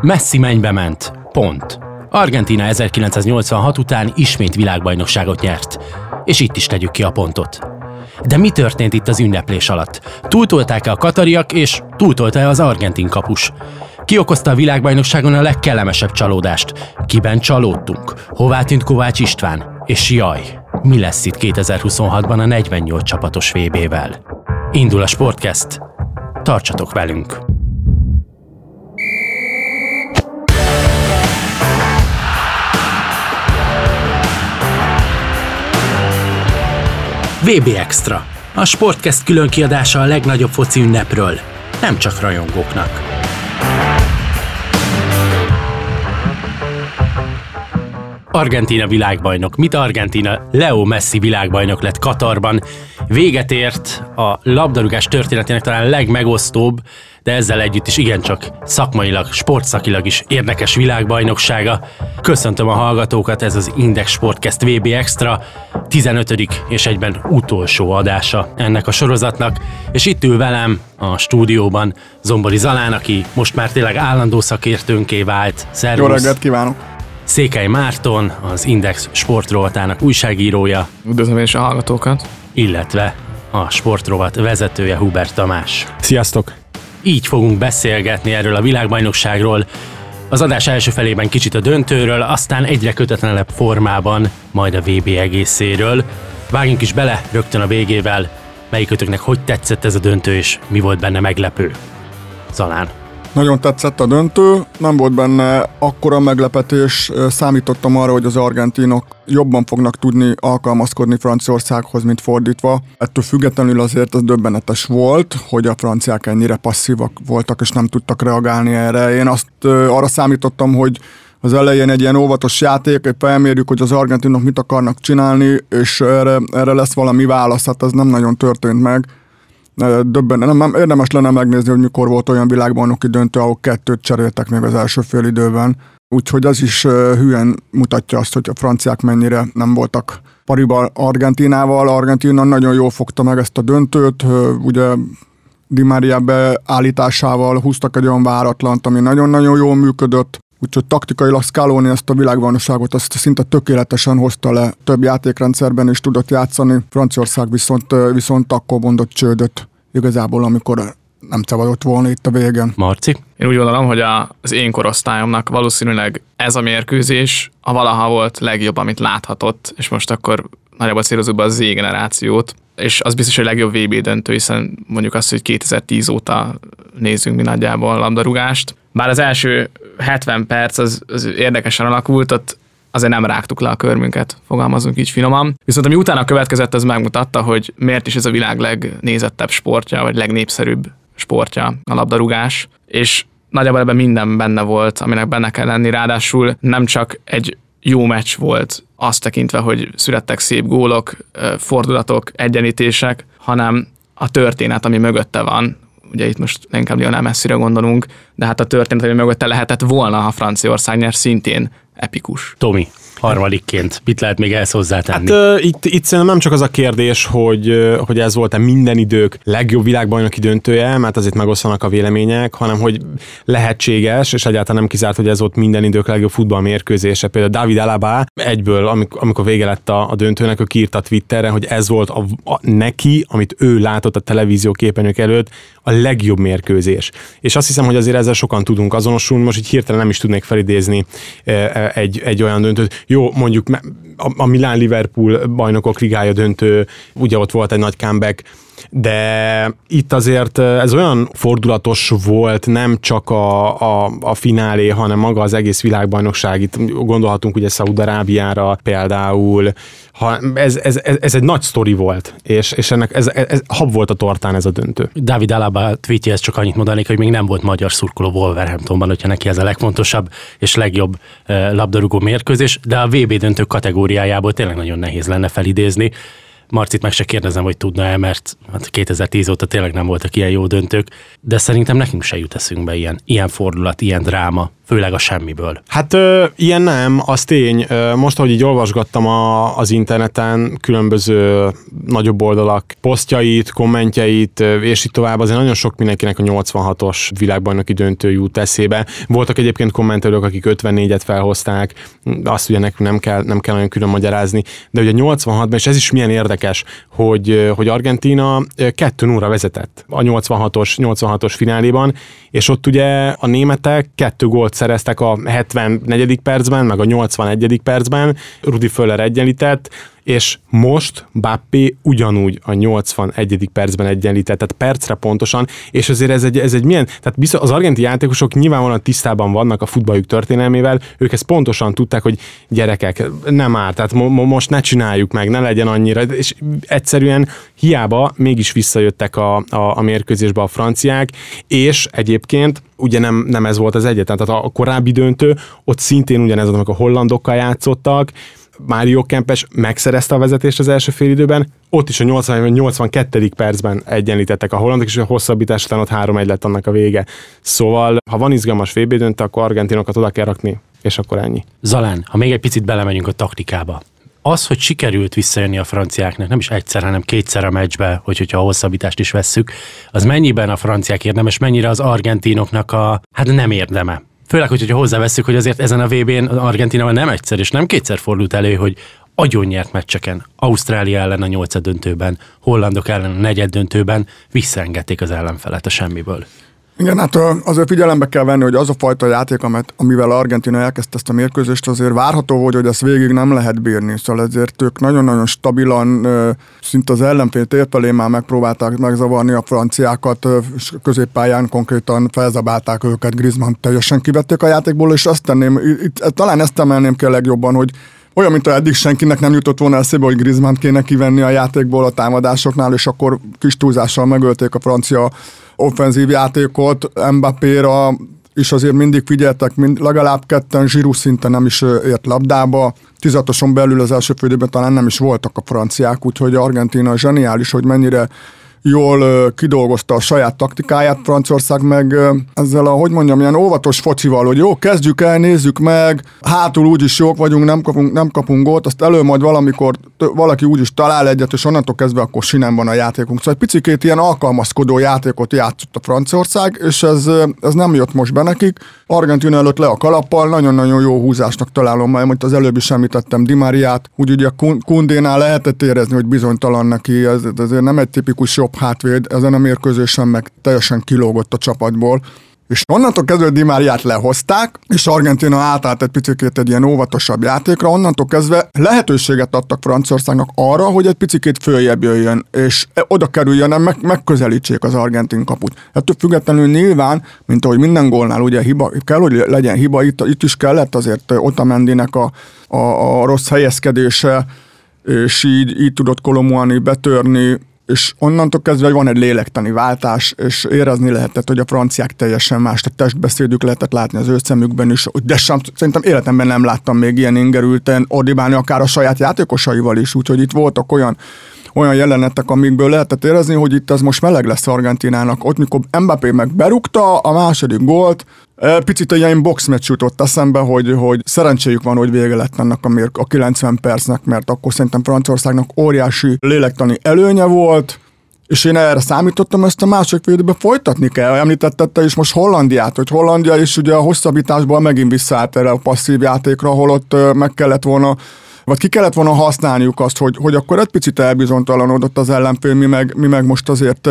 Messi mennybe ment. Pont. Argentina 1986 után ismét világbajnokságot nyert. És itt is tegyük ki a pontot. De mi történt itt az ünneplés alatt? Túltolták-e a katariak, és túltolta-e az argentin kapus? Ki okozta a világbajnokságon a legkellemesebb csalódást? Kiben csalódtunk? Hová tűnt Kovács István? És jaj, mi lesz itt 2026-ban a 48 csapatos VB-vel? Indul a Sportcast. Tartsatok velünk! VB Extra. A Sportcast külön kiadása a legnagyobb foci ünnepről. Nem csak rajongóknak. Argentina világbajnok. Mit Argentina? Leo Messi világbajnok lett Katarban. Véget ért a labdarúgás történetének talán legmegosztóbb, de ezzel együtt is igencsak szakmailag, sportszakilag is érdekes világbajnoksága. Köszöntöm a hallgatókat, ez az Index Sportcast VB Extra, 15. és egyben utolsó adása ennek a sorozatnak, és itt ül velem a stúdióban Zombori Zalán, aki most már tényleg állandó szakértőnké vált. Szervusz! Jó reggelt kívánok! Székely Márton, az Index sportrovatának újságírója. Üdvözlöm is a hallgatókat! Illetve a sportrovat vezetője Hubert Tamás. Sziasztok! Így fogunk beszélgetni erről a világbajnokságról, az adás első felében kicsit a döntőről, aztán egyre kötetlenebb formában, majd a VB egészéről. Vágjunk is bele rögtön a végével, melyikötöknek hogy tetszett ez a döntő, és mi volt benne meglepő. Zalán. Nagyon tetszett a döntő, nem volt benne akkora meglepetés, számítottam arra, hogy az argentinok jobban fognak tudni alkalmazkodni Franciaországhoz, mint fordítva. Ettől függetlenül azért az döbbenetes volt, hogy a franciák ennyire passzívak voltak, és nem tudtak reagálni erre. Én azt arra számítottam, hogy az elején egy ilyen óvatos játék, egy felmérjük, hogy az argentinok mit akarnak csinálni, és erre, erre lesz valami válasz, hát ez nem nagyon történt meg döbben, nem, nem, érdemes lenne megnézni, hogy mikor volt olyan világbajnoki döntő, ahol kettőt cseréltek még az első fél időben. Úgyhogy az is hülyen mutatja azt, hogy a franciák mennyire nem voltak pariban Argentinával. Argentina nagyon jól fogta meg ezt a döntőt, ugye Di Maria beállításával húztak egy olyan váratlant, ami nagyon-nagyon jól működött. Úgyhogy taktikailag Scaloni ezt a világbajnokságot azt szinte tökéletesen hozta le, több játékrendszerben is tudott játszani. Franciaország viszont, viszont akkor mondott csődöt igazából, amikor nem szabadott volna itt a végén. Marci? Én úgy gondolom, hogy az én korosztályomnak valószínűleg ez a mérkőzés a valaha volt legjobb, amit láthatott, és most akkor nagyjából célozunk be a Z generációt, és az biztos, hogy a legjobb VB döntő, hiszen mondjuk azt, hogy 2010 óta nézzünk mi nagyjából labdarúgást. Bár az első 70 perc az, az érdekesen alakult, ott azért nem rágtuk le a körmünket, fogalmazunk így finoman. Viszont ami utána következett, az megmutatta, hogy miért is ez a világ legnézettebb sportja, vagy legnépszerűbb sportja a labdarúgás, és nagyjából ebben minden benne volt, aminek benne kell lenni, ráadásul nem csak egy jó meccs volt azt tekintve, hogy születtek szép gólok, fordulatok, egyenítések, hanem a történet, ami mögötte van, ugye itt most inkább Lionel Messi-re gondolunk, de hát a történet, ami mögötte lehetett volna, ha Franciaország nyer, szintén epikus. Tomi harmadikként. Mit lehet még ezt hozzátenni? Hát uh, itt, itt szerintem nem csak az a kérdés, hogy, uh, hogy ez volt-e minden idők legjobb világbajnoki döntője, mert azért megosztanak a vélemények, hanem hogy lehetséges, és egyáltalán nem kizárt, hogy ez volt minden idők legjobb futballmérkőzése. Például David Alaba egyből, amikor, amikor vége lett a, a döntőnek, ő kiírta Twitterre, hogy ez volt a, a, neki, amit ő látott a televízió képernyők előtt, a legjobb mérkőzés. És azt hiszem, hogy azért ezzel sokan tudunk azonosulni, most így hirtelen nem is tudnék felidézni egy, egy olyan döntőt. Jó, mondjuk a, Milán-Liverpool bajnokok ligája döntő, ugye ott volt egy nagy comeback, de itt azért ez olyan fordulatos volt, nem csak a, a, a finálé, hanem maga az egész világbajnokság. Itt gondolhatunk ugye Szaúd-Arábiára például. Ha, ez, ez, ez, ez, egy nagy sztori volt, és, és ennek ez, ez, ez hab volt a tortán ez a döntő. David Alaba tweetjéhez csak annyit mondanék, hogy még nem volt magyar szurkoló Wolverhamptonban, hogyha neki ez a legfontosabb és legjobb labdarúgó mérkőzés, de a VB döntő kategóriájából tényleg nagyon nehéz lenne felidézni. Marcit meg se kérdezem, hogy tudna-e, mert hát 2010 óta tényleg nem voltak ilyen jó döntők, de szerintem nekünk se jut eszünkbe ilyen, ilyen fordulat, ilyen dráma főleg a semmiből. Hát ö, ilyen nem, az tény. Ö, most, ahogy így olvasgattam a, az interneten különböző nagyobb oldalak posztjait, kommentjeit, ö, és így tovább, azért nagyon sok mindenkinek a 86-os világbajnoki döntő jut eszébe. Voltak egyébként kommentelők, akik 54-et felhozták, azt ugye nekünk nem kell, nem kell nagyon külön magyarázni, de ugye 86-ban, és ez is milyen érdekes, hogy, hogy Argentina 2 0 vezetett a 86-os, 86-os fináléban, és ott ugye a németek kettő gólt szereztek a 74. percben, meg a 81. percben, Rudi Föller egyenlített, és most Bappé ugyanúgy a 81. percben egyenlített, tehát percre pontosan, és azért ez egy, ez egy milyen, tehát biztos, az argenti játékosok nyilvánvalóan tisztában vannak a futballjuk történelmével, ők ezt pontosan tudták, hogy gyerekek, nem már, tehát mo- mo- most ne csináljuk meg, ne legyen annyira, és egyszerűen hiába mégis visszajöttek a, a, a mérkőzésbe a franciák, és egyébként ugye nem, nem ez volt az egyetlen, tehát a korábbi döntő, ott szintén ugyanez volt, amikor a hollandokkal játszottak, Mário Kempes megszerezte a vezetést az első félidőben, ott is a 80, 82. percben egyenlítettek a hollandok, és a hosszabbítás után ott 3-1 lett annak a vége. Szóval, ha van izgalmas VB döntő, akkor argentinokat oda kell rakni, és akkor ennyi. Zalán, ha még egy picit belemegyünk a taktikába. Az, hogy sikerült visszajönni a franciáknak, nem is egyszer, hanem kétszer a meccsbe, hogy, hogyha a hosszabbítást is vesszük, az mennyiben a franciák érdemes, mennyire az argentinoknak a, hát nem érdeme. Főleg, hogyha hozzáveszünk, hogy azért ezen a VB-n Argentinával nem egyszer és nem kétszer fordult elő, hogy agyon nyert meccseken. Ausztrália ellen a nyolcad döntőben, Hollandok ellen a negyed döntőben visszaengedték az ellenfelet a semmiből. Igen, hát azért figyelembe kell venni, hogy az a fajta játék, amit, amivel Argentina elkezdte ezt a mérkőzést, azért várható volt, hogy ezt végig nem lehet bírni. Szóval ezért ők nagyon-nagyon stabilan, szinte az ellenfél térfelé már megpróbálták megzavarni a franciákat, és középpályán konkrétan felzabálták őket, Griezmann teljesen kivették a játékból, és azt tenném, itt, talán ezt emelném ki a legjobban, hogy olyan, mint eddig senkinek nem jutott volna eszébe, hogy Griezmann kéne kivenni a játékból a támadásoknál, és akkor kis túlzással megölték a francia offenzív játékot, Mbappé-ra és azért mindig figyeltek, mind, legalább ketten zsírú szinte nem is ért labdába. Tizatoson belül az első fődőben talán nem is voltak a franciák, úgyhogy Argentina zseniális, hogy mennyire jól kidolgozta a saját taktikáját, Franciaország meg ezzel a, hogy mondjam, ilyen óvatos focival, hogy jó, kezdjük el, nézzük meg, hátul úgyis jók vagyunk, nem kapunk, nem kapunk gólt, azt elő majd valamikor valaki úgyis talál egyet, és onnantól kezdve akkor sinem van a játékunk. Szóval egy picit ilyen alkalmazkodó játékot játszott a Franciaország, és ez, ez nem jött most be nekik. Argentina előtt le a kalappal, nagyon-nagyon jó húzásnak találom, mert az előbb is említettem Di Mariát, úgy ugye Kundénál lehetett érezni, hogy bizonytalan neki, ez, ez azért nem egy tipikus jobb hátvéd, ezen a mérkőzésen meg teljesen kilógott a csapatból. És onnantól kezdve Di Mariát lehozták, és Argentina átállt egy picit egy ilyen óvatosabb játékra, onnantól kezdve lehetőséget adtak Franciaországnak arra, hogy egy picit följebb jöjjön, és oda kerüljön, meg, megközelítsék az argentin kaput. Ettől függetlenül nyilván, mint ahogy minden gólnál ugye hiba, kell, hogy legyen hiba, itt, itt is kellett azért Otamendinek a, a, a rossz helyezkedése, és így, így tudott Kolomuani betörni, és onnantól kezdve van egy lélektani váltás, és érezni lehetett, hogy a franciák teljesen más, a testbeszédük lehetett látni az ő szemükben is, de sem, szerintem életemben nem láttam még ilyen ingerülten ordibálni akár a saját játékosaival is, úgyhogy itt voltak olyan olyan jelenetek, amikből lehetett érezni, hogy itt ez most meleg lesz Argentinának. Ott, mikor Mbappé meg berúgta a második gólt, Picit egy ilyen boxmeccs jutott eszembe, hogy, hogy szerencséjük van, hogy vége lett ennek a, mérk, a 90 percnek, mert akkor szerintem Franciaországnak óriási lélektani előnye volt, és én erre számítottam, ezt a másik félidőben folytatni kell. Említettette is most Hollandiát, hogy Hollandia is ugye a hosszabbításból megint visszaállt erre a passzív játékra, ahol ott meg kellett volna vagy ki kellett volna használniuk azt, hogy, hogy akkor egy picit elbizonytalanodott az ellenfél, mi meg, mi meg most azért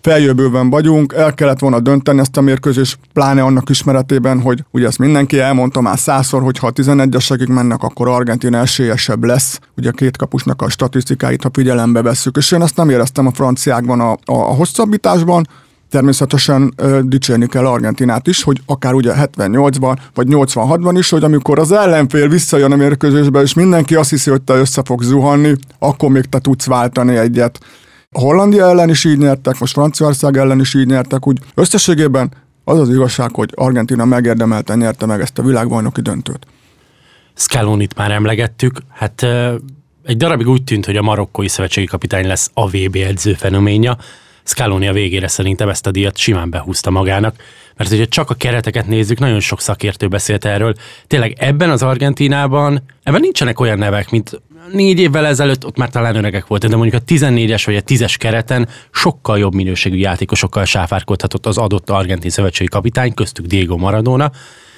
feljövőben vagyunk, el kellett volna dönteni ezt a mérkőzés, pláne annak ismeretében, hogy ugye ezt mindenki elmondta már százszor, hogy ha a 11-esekig mennek, akkor Argentina esélyesebb lesz, ugye a két kapusnak a statisztikáit, ha figyelembe vesszük, és én ezt nem éreztem a franciákban a, a, a hosszabbításban, Természetesen ö, dicsérni kell Argentinát is, hogy akár ugye 78-ban vagy 86-ban is, hogy amikor az ellenfél visszajön a mérkőzésbe, és mindenki azt hiszi, hogy te össze fog zuhanni, akkor még te tudsz váltani egyet. A Hollandia ellen is így nyertek, most Franciaország ellen is így nyertek, úgy összességében az az igazság, hogy Argentina megérdemelten nyerte meg ezt a világbajnoki döntőt. Scalonit már emlegettük, hát egy darabig úgy tűnt, hogy a marokkói szövetségi kapitány lesz a VB edző fenoménja, Scaloni a végére szerintem ezt a díjat simán behúzta magának, mert hogyha csak a kereteket nézzük, nagyon sok szakértő beszélt erről. Tényleg ebben az Argentínában, ebben nincsenek olyan nevek, mint négy évvel ezelőtt, ott már talán öregek voltak, de mondjuk a 14-es vagy a 10-es kereten sokkal jobb minőségű játékosokkal sáfárkodhatott az adott argentin szövetségi kapitány, köztük Diego Maradona,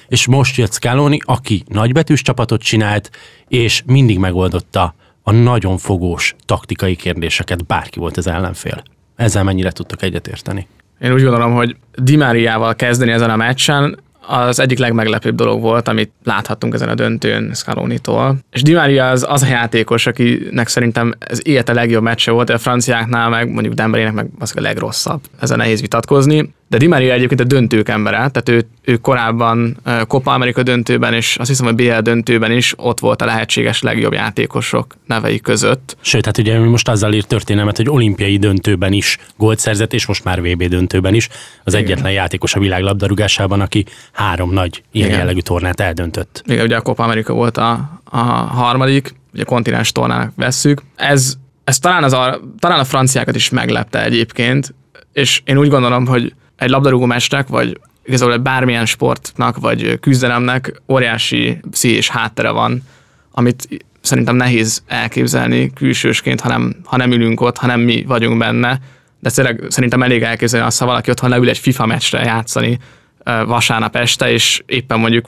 és most jött Scaloni, aki nagybetűs csapatot csinált, és mindig megoldotta a nagyon fogós taktikai kérdéseket, bárki volt az ellenfél. Ezzel mennyire tudtak egyetérteni? Én úgy gondolom, hogy Di Mariával kezdeni ezen a meccsen az egyik legmeglepőbb dolog volt, amit láthattunk ezen a döntőn Scaloni-tól. És Di Maria az, az a játékos, akinek szerintem ez élete legjobb meccse volt, a franciáknál meg mondjuk Dembélének meg az a legrosszabb. Ezen nehéz vitatkozni. De Di Maria egyébként a döntők embere, tehát ő, ő korábban Copa America döntőben és azt hiszem, hogy BL döntőben is ott volt a lehetséges legjobb játékosok nevei között. Sőt, hát ugye most azzal írt történelmet, hogy olimpiai döntőben is gólt szerzett, és most már VB döntőben is. Az Igen. egyetlen játékos a világ labdarúgásában, aki három nagy ilyen Igen. jellegű tornát eldöntött. Igen, ugye a Copa America volt a, a harmadik, ugye kontinens tornának vesszük. Ez, ez talán, az a, talán a franciákat is meglepte egyébként, és én úgy gondolom, hogy egy labdarúgó meccsnek, vagy igazából bármilyen sportnak, vagy küzdelemnek óriási pszichés háttere van, amit szerintem nehéz elképzelni külsősként, ha nem, ha nem ülünk ott, ha nem mi vagyunk benne, de szerintem elég elképzelni azt, ha valaki otthon leül egy FIFA meccsre játszani vasárnap este, és éppen mondjuk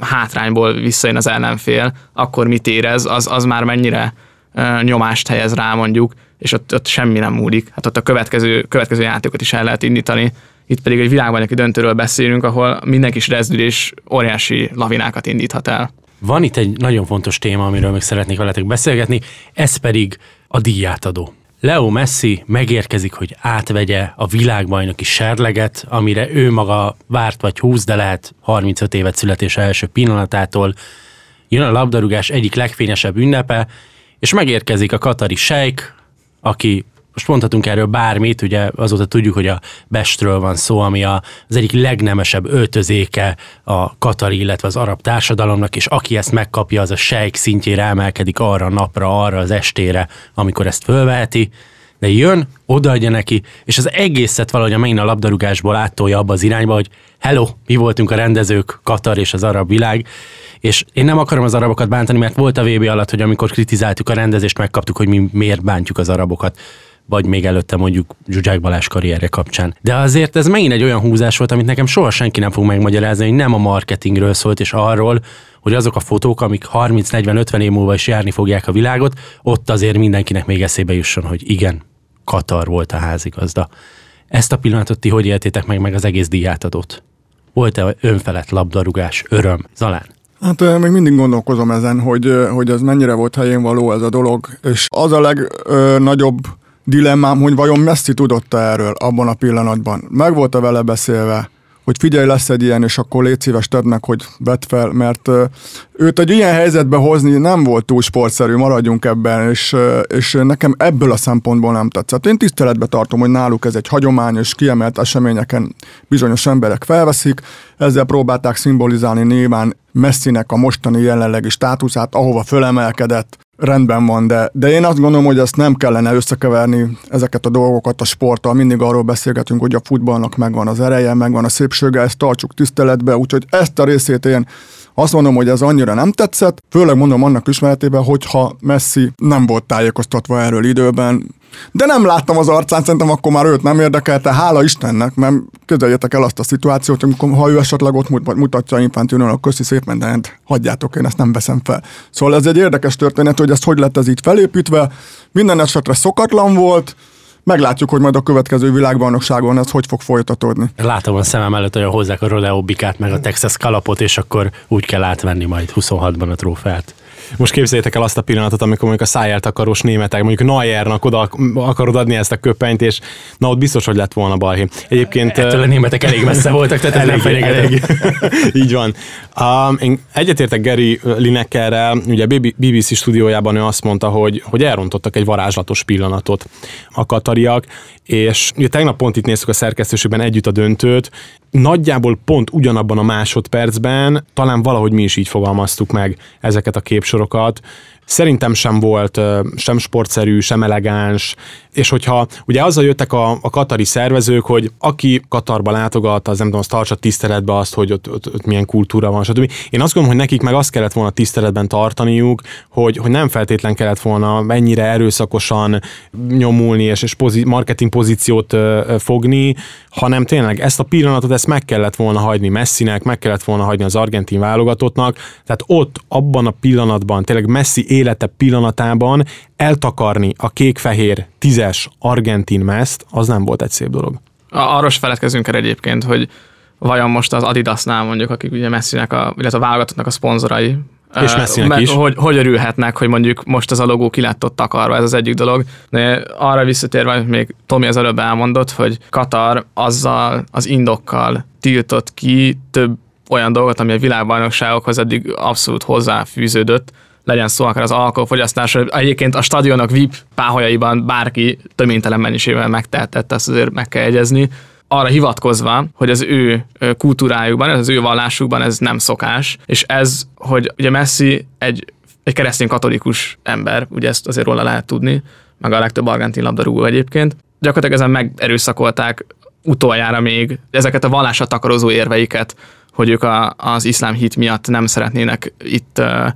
hátrányból visszajön az ellenfél, akkor mit érez, az, az már mennyire nyomást helyez rá mondjuk, és ott, ott semmi nem múlik. Hát ott a következő, következő játékot is el lehet indítani. Itt pedig egy világbajnoki döntőről beszélünk, ahol mindenki rezdülés óriási lavinákat indíthat el. Van itt egy nagyon fontos téma, amiről még szeretnék veletek beszélgetni, ez pedig a díjátadó. Leo Messi megérkezik, hogy átvegye a világbajnoki serleget, amire ő maga várt vagy húz, de lehet 35 évet születése első pillanatától. Jön a labdarúgás egyik legfényesebb ünnepe, és megérkezik a katari sejk, aki most mondhatunk erről bármit, ugye azóta tudjuk, hogy a Bestről van szó, ami az egyik legnemesebb öltözéke a katari, illetve az arab társadalomnak, és aki ezt megkapja, az a sejk szintjére emelkedik arra a napra, arra az estére, amikor ezt fölveheti, de jön, odaadja neki, és az egészet valahogy megint a labdarúgásból áttolja abba az irányba, hogy hello, mi voltunk a rendezők, Katar és az arab világ, és én nem akarom az arabokat bántani, mert volt a VB alatt, hogy amikor kritizáltuk a rendezést, megkaptuk, hogy mi miért bántjuk az arabokat vagy még előtte mondjuk Zsuzsák Balázs karrierje kapcsán. De azért ez megint egy olyan húzás volt, amit nekem soha senki nem fog megmagyarázni, hogy nem a marketingről szólt, és arról, hogy azok a fotók, amik 30-40-50 év múlva is járni fogják a világot, ott azért mindenkinek még eszébe jusson, hogy igen, Katar volt a házigazda. Ezt a pillanatot ti hogy éltétek meg, meg az egész díjátadót? Volt-e önfelett labdarúgás, öröm? Zalán? Hát még mindig gondolkozom ezen, hogy, hogy ez mennyire volt helyén való ez a dolog, és az a legnagyobb dilemmám, hogy vajon Messi tudott erről abban a pillanatban. Meg volt-e vele beszélve, hogy figyelj, lesz egy ilyen, és akkor légy szíves, tedd meg, hogy vedd fel, mert őt egy ilyen helyzetbe hozni nem volt túl sportszerű, maradjunk ebben, és, és nekem ebből a szempontból nem tetszett. Én tiszteletbe tartom, hogy náluk ez egy hagyomány, és kiemelt eseményeken bizonyos emberek felveszik, ezzel próbálták szimbolizálni nyilván Messinek a mostani jelenlegi státuszát, ahova fölemelkedett, rendben van, de, de én azt gondolom, hogy ezt nem kellene összekeverni ezeket a dolgokat a sporttal. Mindig arról beszélgetünk, hogy a futballnak megvan az ereje, megvan a szépsége, ezt tartsuk tiszteletbe, úgyhogy ezt a részét én azt mondom, hogy ez annyira nem tetszett, főleg mondom annak ismeretében, hogyha Messi nem volt tájékoztatva erről időben, de nem láttam az arcán, szerintem akkor már őt nem érdekelte, hála Istennek, mert közeljetek el azt a szituációt, amikor ha ő esetleg ott mutatja Infantinón a köszi szépen, de hát hagyjátok, én ezt nem veszem fel. Szóval ez egy érdekes történet, hogy ez hogy lett ez így felépítve, minden esetre szokatlan volt, meglátjuk, hogy majd a következő világbajnokságon ez hogy fog folytatódni. Látom a szemem előtt, hogy hozzák a Rodeo Bikát, meg a Texas kalapot, és akkor úgy kell átvenni majd 26-ban a trófeát. Most képzeljétek el azt a pillanatot, amikor mondjuk a szájelt akaros németek, mondjuk Neuernak oda akarod adni ezt a köpenyt, és na ott biztos, hogy lett volna balhé. Egyébként... Ettől a németek elég messze voltak, tehát elég, nem elég. Így van. Um, én egyetértek Gary Lineckerrel, ugye BBC stúdiójában ő azt mondta, hogy, hogy elrontottak egy varázslatos pillanatot a katariak, és ugye tegnap pont itt néztük a szerkesztőségben együtt a döntőt, nagyjából pont ugyanabban a másodpercben talán valahogy mi is így fogalmaztuk meg ezeket a képsorokat, műsorokat, szerintem sem volt sem sportszerű, sem elegáns, és hogyha ugye azzal jöttek a, a katari szervezők, hogy aki Katarba látogat, az nem tudom, az tartsa tiszteletbe azt, hogy ott, ott, ott milyen kultúra van, stb. Én azt gondolom, hogy nekik meg azt kellett volna tiszteletben tartaniuk, hogy, hogy nem feltétlen kellett volna ennyire erőszakosan nyomulni és, és pozi, marketing pozíciót ö, fogni, hanem tényleg ezt a pillanatot ezt meg kellett volna hagyni Messinek, meg kellett volna hagyni az argentin válogatottnak, tehát ott abban a pillanatban, tényleg Messi élete pillanatában eltakarni a kék-fehér tízes argentin meszt, az nem volt egy szép dolog. Arról is feledkezünk el egyébként, hogy vajon most az Adidasnál mondjuk, akik ugye Messinek, a, illetve a válogatottnak a szponzorai, és Messinek is. Hogy, hogy örülhetnek, hogy mondjuk most az a logó ki lett ott takarva, ez az egyik dolog. De arra visszatérve, hogy még Tomi az előbb elmondott, hogy Katar azzal az indokkal tiltott ki több olyan dolgot, ami a világbajnokságokhoz eddig abszolút hozzáfűződött, legyen szó akár az alkoholfogyasztásról. Egyébként a stadionok VIP páholyaiban bárki töménytelen mennyiségben megtehetett, ezt azért meg kell jegyezni arra hivatkozva, hogy az ő kultúrájukban, az ő vallásukban ez nem szokás, és ez, hogy ugye Messi egy, egy keresztény katolikus ember, ugye ezt azért róla lehet tudni, meg a legtöbb argentin labdarúgó egyébként, gyakorlatilag ezen megerőszakolták utoljára még ezeket a vallásra takarozó érveiket, hogy ők a, az iszlám hit miatt nem szeretnének itt uh,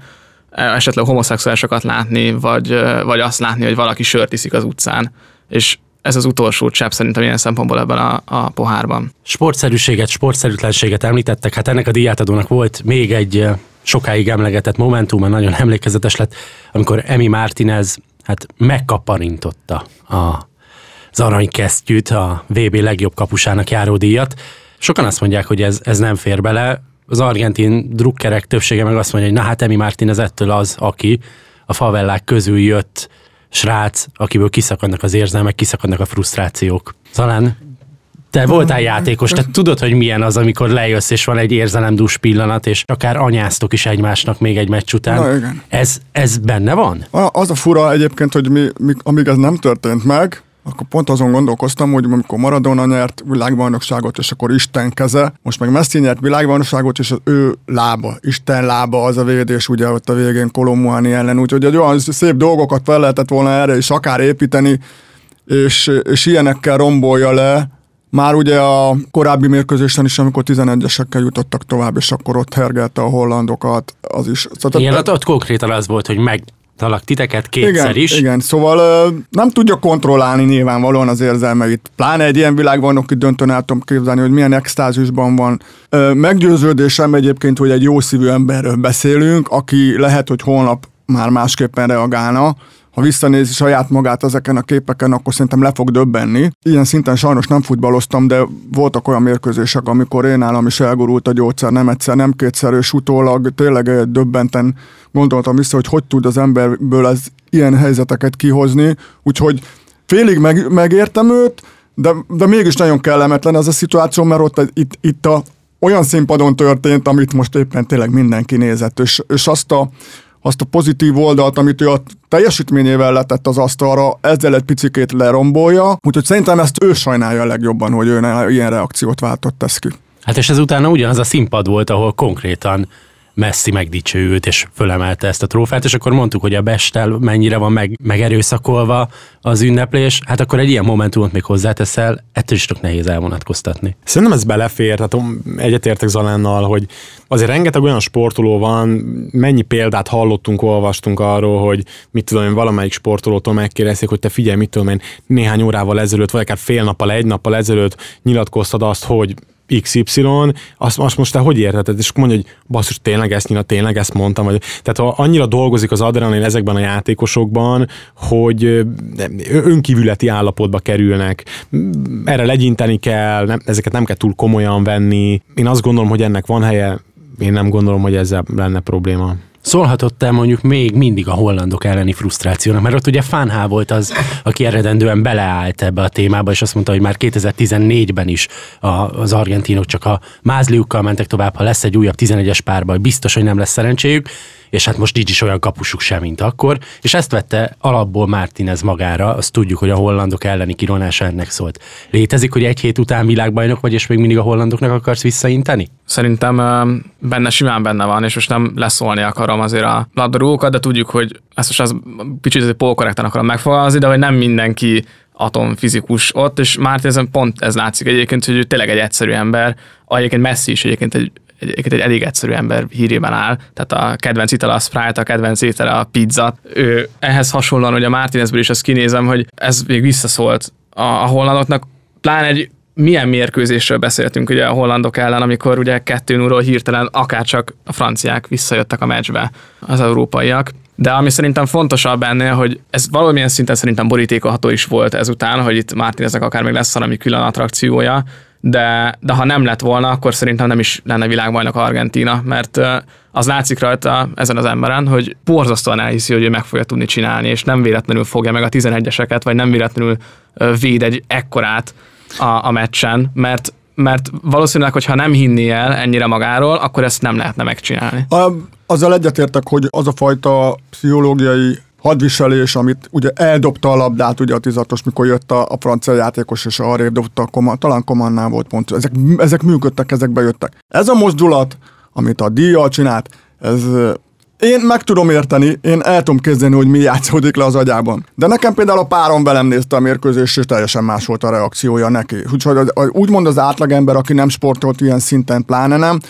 esetleg homoszexuálisokat látni, vagy, vagy azt látni, hogy valaki sört iszik az utcán. És ez az utolsó csepp szerintem ilyen szempontból ebben a, a pohárban. Sportszerűséget, sportszerűtlenséget említettek, hát ennek a díjátadónak volt még egy sokáig emlegetett momentum, nagyon emlékezetes lett, amikor Emi Martinez hát megkaparintotta a az aranykesztyűt, a VB legjobb kapusának járó díjat. Sokan azt mondják, hogy ez, ez nem fér bele. Az argentin drukkerek többsége meg azt mondja, hogy na hát Emi Martinez ettől az, aki a favellák közül jött srác, akiből kiszakadnak az érzelmek, kiszakadnak a frusztrációk. Talán te voltál játékos, te tudod, hogy milyen az, amikor lejössz, és van egy érzelemdús pillanat, és akár anyáztok is egymásnak még egy meccs után. Na, igen. Ez, ez benne van? A, az a fura egyébként, hogy mi, mi, amíg ez nem történt meg, akkor pont azon gondolkoztam, hogy amikor Maradona nyert világbajnokságot, és akkor Isten keze, most meg Messi nyert világbajnokságot, és az ő lába, Isten lába az a védés, ugye ott a végén Kolomuani ellen, úgyhogy egy olyan szép dolgokat fel lehetett volna erre is akár építeni, és, és ilyenekkel rombolja le, már ugye a korábbi mérkőzésen is, amikor 11-esekkel jutottak tovább, és akkor ott hergelte a hollandokat, az is. Szóval, Igen, ott, ott konkrétan az volt, hogy meg talak titeket kétszer igen, is. Igen, szóval nem tudja kontrollálni nyilvánvalóan az érzelmeit. Pláne egy ilyen világbajnoki döntőn el tudom képzelni, hogy milyen extázisban van. Meggyőződésem egyébként, hogy egy jó szívű emberről beszélünk, aki lehet, hogy holnap már másképpen reagálna, ha visszanézi saját magát ezeken a képeken, akkor szerintem le fog döbbenni. Ilyen szinten sajnos nem futballoztam, de voltak olyan mérkőzések, amikor én állam is elgurult a gyógyszer, nem egyszer, nem kétszer, és utólag tényleg döbbenten gondoltam vissza, hogy hogy tud az emberből ez ilyen helyzeteket kihozni, úgyhogy félig meg, megértem őt, de, de mégis nagyon kellemetlen ez a szituáció, mert ott itt, itt a, olyan színpadon történt, amit most éppen tényleg mindenki nézett, és, és azt a azt a pozitív oldalt, amit ő a teljesítményével letett az asztalra, ezzel egy picikét lerombolja, úgyhogy szerintem ezt ő sajnálja a legjobban, hogy ő ilyen reakciót váltott tesz ki. Hát és ez utána ugyanaz a színpad volt, ahol konkrétan Messi megdicsőült, és fölemelte ezt a trófát, és akkor mondtuk, hogy a Bestel mennyire van meg, megerőszakolva az ünneplés, hát akkor egy ilyen momentumot még hozzáteszel, ettől is tök nehéz elvonatkoztatni. Szerintem ez belefér, tehát egyetértek Zalánnal, hogy azért rengeteg olyan sportoló van, mennyi példát hallottunk, olvastunk arról, hogy mit tudom én, valamelyik sportolótól megkérdezték, hogy te figyelj, mit tudom én, néhány órával ezelőtt, vagy akár fél nappal, egy nappal ezelőtt nyilatkoztad azt, hogy XY, azt, azt most te hogy érted? És mondja, hogy basszus, tényleg ezt nyilván, tényleg ezt mondtam. Vagy, tehát annyira dolgozik az adrenalin ezekben a játékosokban, hogy önkívületi állapotba kerülnek. Erre legyinteni kell, nem, ezeket nem kell túl komolyan venni. Én azt gondolom, hogy ennek van helye, én nem gondolom, hogy ezzel lenne probléma. Szólhatott-e mondjuk még mindig a hollandok elleni frusztrációnak? Mert ott ugye Fánhá volt az, aki eredendően beleállt ebbe a témába, és azt mondta, hogy már 2014-ben is a, az argentinok csak a mázliukkal mentek tovább, ha lesz egy újabb 11-es párba, biztos, hogy nem lesz szerencséjük. És hát most nincs is olyan kapusuk sem, mint akkor, és ezt vette alapból Martinez magára, azt tudjuk, hogy a hollandok elleni kironása ennek szólt. Létezik, hogy egy hét után világbajnok vagy, és még mindig a hollandoknak akarsz visszainteni? Szerintem benne simán benne van, és most nem leszólni akarom azért a labdarúgókat, de tudjuk, hogy ezt most az kicsit azért polkorrektan akarom megfogalmazni, de hogy nem mindenki atomfizikus ott, és már ezen pont ez látszik egyébként, hogy ő tényleg egy egyszerű ember, egyébként Messi is egyébként egy, egyébként egy elég egyszerű ember hírében áll, tehát a kedvenc itala a Sprite, a kedvenc étele a pizza. Ő ehhez hasonlóan, hogy a Martinezből is azt kinézem, hogy ez még visszaszólt a, a hollandoknak, pláne egy milyen mérkőzésről beszéltünk ugye a hollandok ellen, amikor ugye 2 0 hirtelen akárcsak a franciák visszajöttek a meccsbe, az európaiak. De ami szerintem fontosabb ennél, hogy ez valamilyen szinten szerintem borítékolható is volt ezután, hogy itt Martineznek akár még lesz valami külön attrakciója, de, de ha nem lett volna, akkor szerintem nem is lenne világbajnok Argentina, mert az látszik rajta ezen az emberen, hogy borzasztóan elhiszi, hogy ő meg fogja tudni csinálni, és nem véletlenül fogja meg a 11-eseket, vagy nem véletlenül véd egy ekkorát a, a meccsen, mert mert valószínűleg, hogyha nem hinné el ennyire magáról, akkor ezt nem lehetne megcsinálni. A, azzal egyetértek, hogy az a fajta pszichológiai hadviselés, amit ugye eldobta a labdát, ugye a tizatos, mikor jött a, a francia játékos, és arrébb dobta a koman, talán komannál volt pont. Ezek, ezek működtek, ezek bejöttek. Ez a mozdulat, amit a díjjal csinált, ez én meg tudom érteni, én el tudom kezdeni, hogy mi játszódik le az agyában. De nekem például a párom velem nézte a mérkőzést, és teljesen más volt a reakciója neki. Úgyhogy úgymond az átlagember, aki nem sportolt ilyen szinten, pláne nem,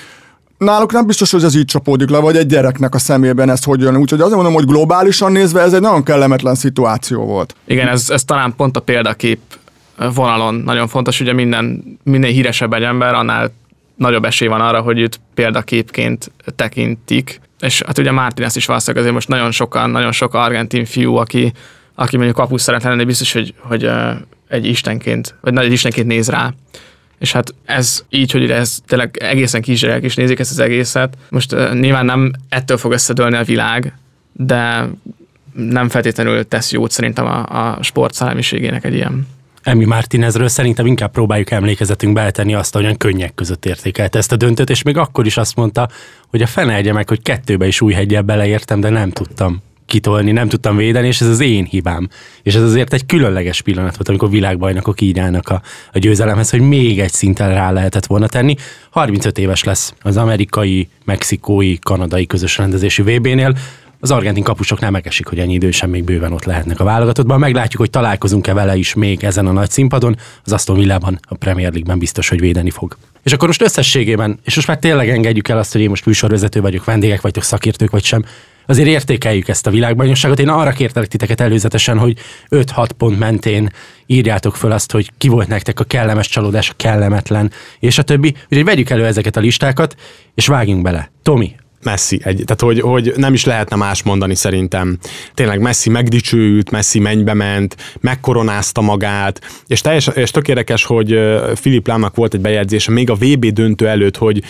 náluk nem biztos, hogy ez így csapódik le, vagy egy gyereknek a szemében ez hogy jön. Úgyhogy azért mondom, hogy globálisan nézve ez egy nagyon kellemetlen szituáció volt. Igen, ez, ez talán pont a példakép vonalon nagyon fontos, ugye minden, minél híresebb egy ember, annál nagyobb esély van arra, hogy őt példaképként tekintik. És hát ugye Mártin ezt is valószínűleg azért most nagyon sokan, nagyon sok argentin fiú, aki, aki mondjuk kapus szeret lenni, biztos, hogy, hogy egy istenként, vagy egy istenként néz rá. És hát ez így, hogy ez tényleg egészen kisgyerek is nézik ezt az egészet. Most uh, nyilván nem ettől fog összedőlni a világ, de nem feltétlenül tesz jót szerintem a, a sport szellemiségének egy ilyen Emi Martinezről szerintem inkább próbáljuk emlékezetünkbe eltenni azt, ahogyan könnyek között értékelte ezt a döntőt, és még akkor is azt mondta, hogy a fene meg, hogy kettőbe is új hegyel beleértem, de nem tudtam kitolni, nem tudtam védeni, és ez az én hibám. És ez azért egy különleges pillanat volt, amikor világbajnokok így állnak a, a győzelemhez, hogy még egy szinten rá lehetett volna tenni. 35 éves lesz az amerikai, mexikói, kanadai közös rendezésű VB-nél, az argentin kapusoknál megesik, hogy ennyi idősen még bőven ott lehetnek a válogatottban. Meglátjuk, hogy találkozunk-e vele is még ezen a nagy színpadon. Az Aston Villában, a Premier League-ben biztos, hogy védeni fog. És akkor most összességében, és most már tényleg engedjük el azt, hogy én most műsorvezető vagyok, vendégek vagytok, szakértők vagy sem, azért értékeljük ezt a világbajnokságot. Én arra kértelek titeket előzetesen, hogy 5-6 pont mentén írjátok föl azt, hogy ki volt nektek a kellemes csalódás, a kellemetlen, és a többi. Úgyhogy vegyük elő ezeket a listákat, és vágjunk bele. Tomi, Messi. Egy, tehát, hogy, hogy nem is lehetne más mondani szerintem. Tényleg Messi megdicsőült, Messi mennybe ment, megkoronázta magát, és, teljes, és tök érdekes, hogy Filip Lámnak volt egy bejegyzése még a VB döntő előtt, hogy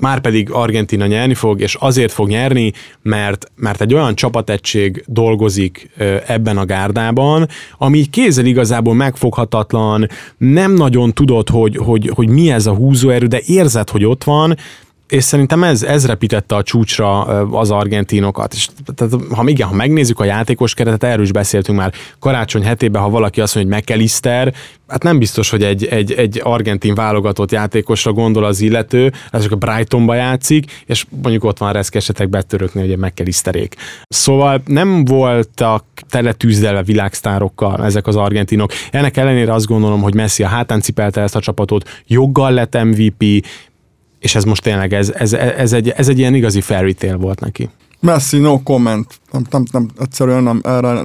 már pedig Argentina nyerni fog, és azért fog nyerni, mert, mert egy olyan csapategység dolgozik ebben a gárdában, ami kézzel igazából megfoghatatlan, nem nagyon tudod, hogy, hogy, hogy mi ez a húzóerő, de érzed, hogy ott van, és szerintem ez, ez repítette a csúcsra az argentinokat. És, tehát, ha igen, ha megnézzük a játékos keretet, erről is beszéltünk már karácsony hetében, ha valaki azt mondja, hogy McAllister, hát nem biztos, hogy egy, egy, egy argentin válogatott játékosra gondol az illető, ez csak a Brightonba játszik, és mondjuk ott van reszkesetek betöröknél, hogy McAllisterék. Szóval nem voltak teletűzdelve világsztárokkal ezek az argentinok. Ennek ellenére azt gondolom, hogy Messi a hátán cipelte ezt a csapatot, joggal lett MVP, és ez most tényleg, ez, ez, ez, egy, ez egy ilyen igazi fairy tale volt neki. Messi, no comment. Nem, nem, nem, egyszerűen nem, erre,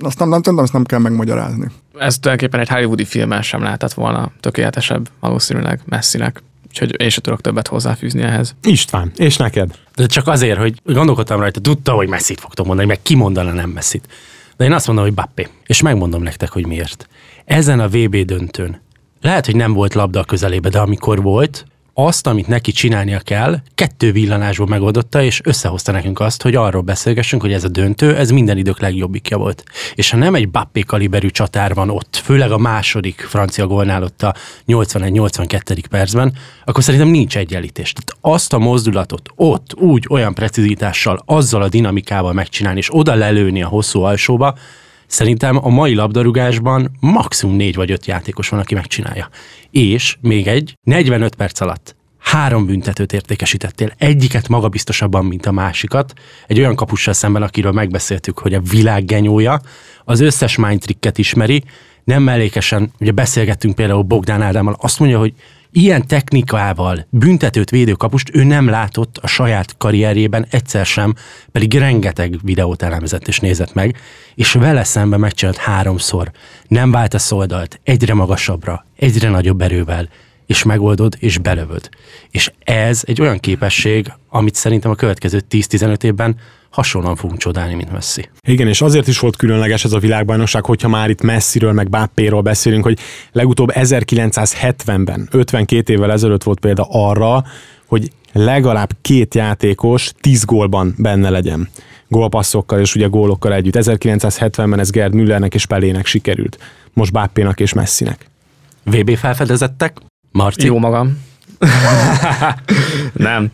azt nem, nem, nem, ezt nem kell megmagyarázni. Ez tulajdonképpen egy hollywoodi filmmel sem lehetett volna tökéletesebb valószínűleg Messinek. Úgyhogy én sem tudok többet hozzáfűzni ehhez. István, és neked? De csak azért, hogy gondolkodtam rajta, tudta, hogy Messit fogtok mondani, meg ki mondana nem Messit. De én azt mondom, hogy Bappé. És megmondom nektek, hogy miért. Ezen a VB döntőn lehet, hogy nem volt labda a közelébe, de amikor volt, azt, amit neki csinálnia kell, kettő villanásból megoldotta, és összehozta nekünk azt, hogy arról beszélgessünk, hogy ez a döntő, ez minden idők legjobbikja volt. És ha nem egy Bappé kaliberű csatár van ott, főleg a második francia gólnál ott a 81-82. percben, akkor szerintem nincs egyenlítés. Tehát azt a mozdulatot ott, úgy, olyan precizitással, azzal a dinamikával megcsinálni, és oda lelőni a hosszú alsóba, Szerintem a mai labdarúgásban maximum négy vagy öt játékos van, aki megcsinálja. És még egy, 45 perc alatt három büntetőt értékesítettél, egyiket magabiztosabban, mint a másikat, egy olyan kapussal szemben, akiről megbeszéltük, hogy a világ genyója, az összes mindtricket ismeri, nem mellékesen, ugye beszélgettünk például Bogdán Ádámmal, azt mondja, hogy ilyen technikával büntetőt védő kapust ő nem látott a saját karrierjében egyszer sem, pedig rengeteg videót elemzett és nézett meg, és vele szemben megcsinált háromszor. Nem vált a szoldalt, egyre magasabbra, egyre nagyobb erővel, és megoldod, és belövöd. És ez egy olyan képesség, amit szerintem a következő 10-15 évben hasonlóan fogunk csodálni, mint Messi. Igen, és azért is volt különleges ez a világbajnokság, hogyha már itt Messiről meg Bappéról beszélünk, hogy legutóbb 1970-ben, 52 évvel ezelőtt volt példa arra, hogy legalább két játékos 10 gólban benne legyen gólpasszokkal és ugye gólokkal együtt. 1970-ben ez Gerd Müllernek és Pelének sikerült. Most Bappénak és Messinek. VB felfedezettek? Marci? Jó magam. nem.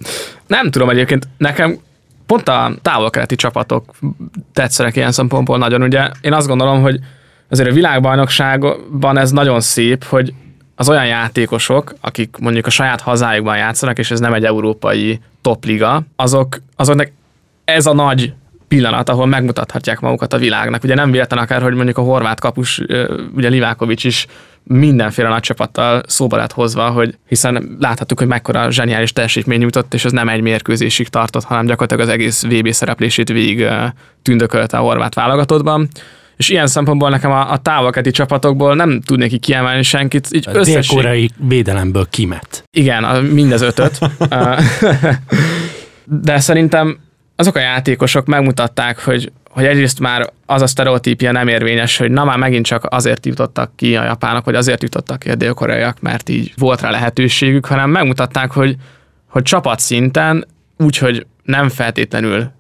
Nem tudom egyébként, nekem pont a távol-keleti csapatok tetszenek ilyen szempontból nagyon. Ugye én azt gondolom, hogy azért a világbajnokságban ez nagyon szép, hogy az olyan játékosok, akik mondjuk a saját hazájukban játszanak, és ez nem egy európai topliga, azok, azoknak ez a nagy pillanat, ahol megmutathatják magukat a világnak. Ugye nem véletlen akár, hogy mondjuk a horvát kapus, ugye Livákovics is mindenféle nagy csapattal szóba lett hozva, hogy hiszen láthattuk, hogy mekkora zseniális teljesítmény nyújtott, és ez nem egy mérkőzésig tartott, hanem gyakorlatilag az egész VB szereplését végig tündökölte a horvát válogatottban. És ilyen szempontból nekem a, a távolketi csapatokból nem tudnék ki kiemelni senkit. Így a összesség... koreai védelemből kimet. Igen, a, mindez ötöt. De szerintem azok a játékosok megmutatták, hogy, hogy egyrészt már az a sztereotípia nem érvényes, hogy na már megint csak azért jutottak ki a japánok, vagy azért jutottak ki a dél-koreaiak, mert így volt rá lehetőségük, hanem megmutatták, hogy, hogy csapatszinten, úgyhogy nem feltétlenül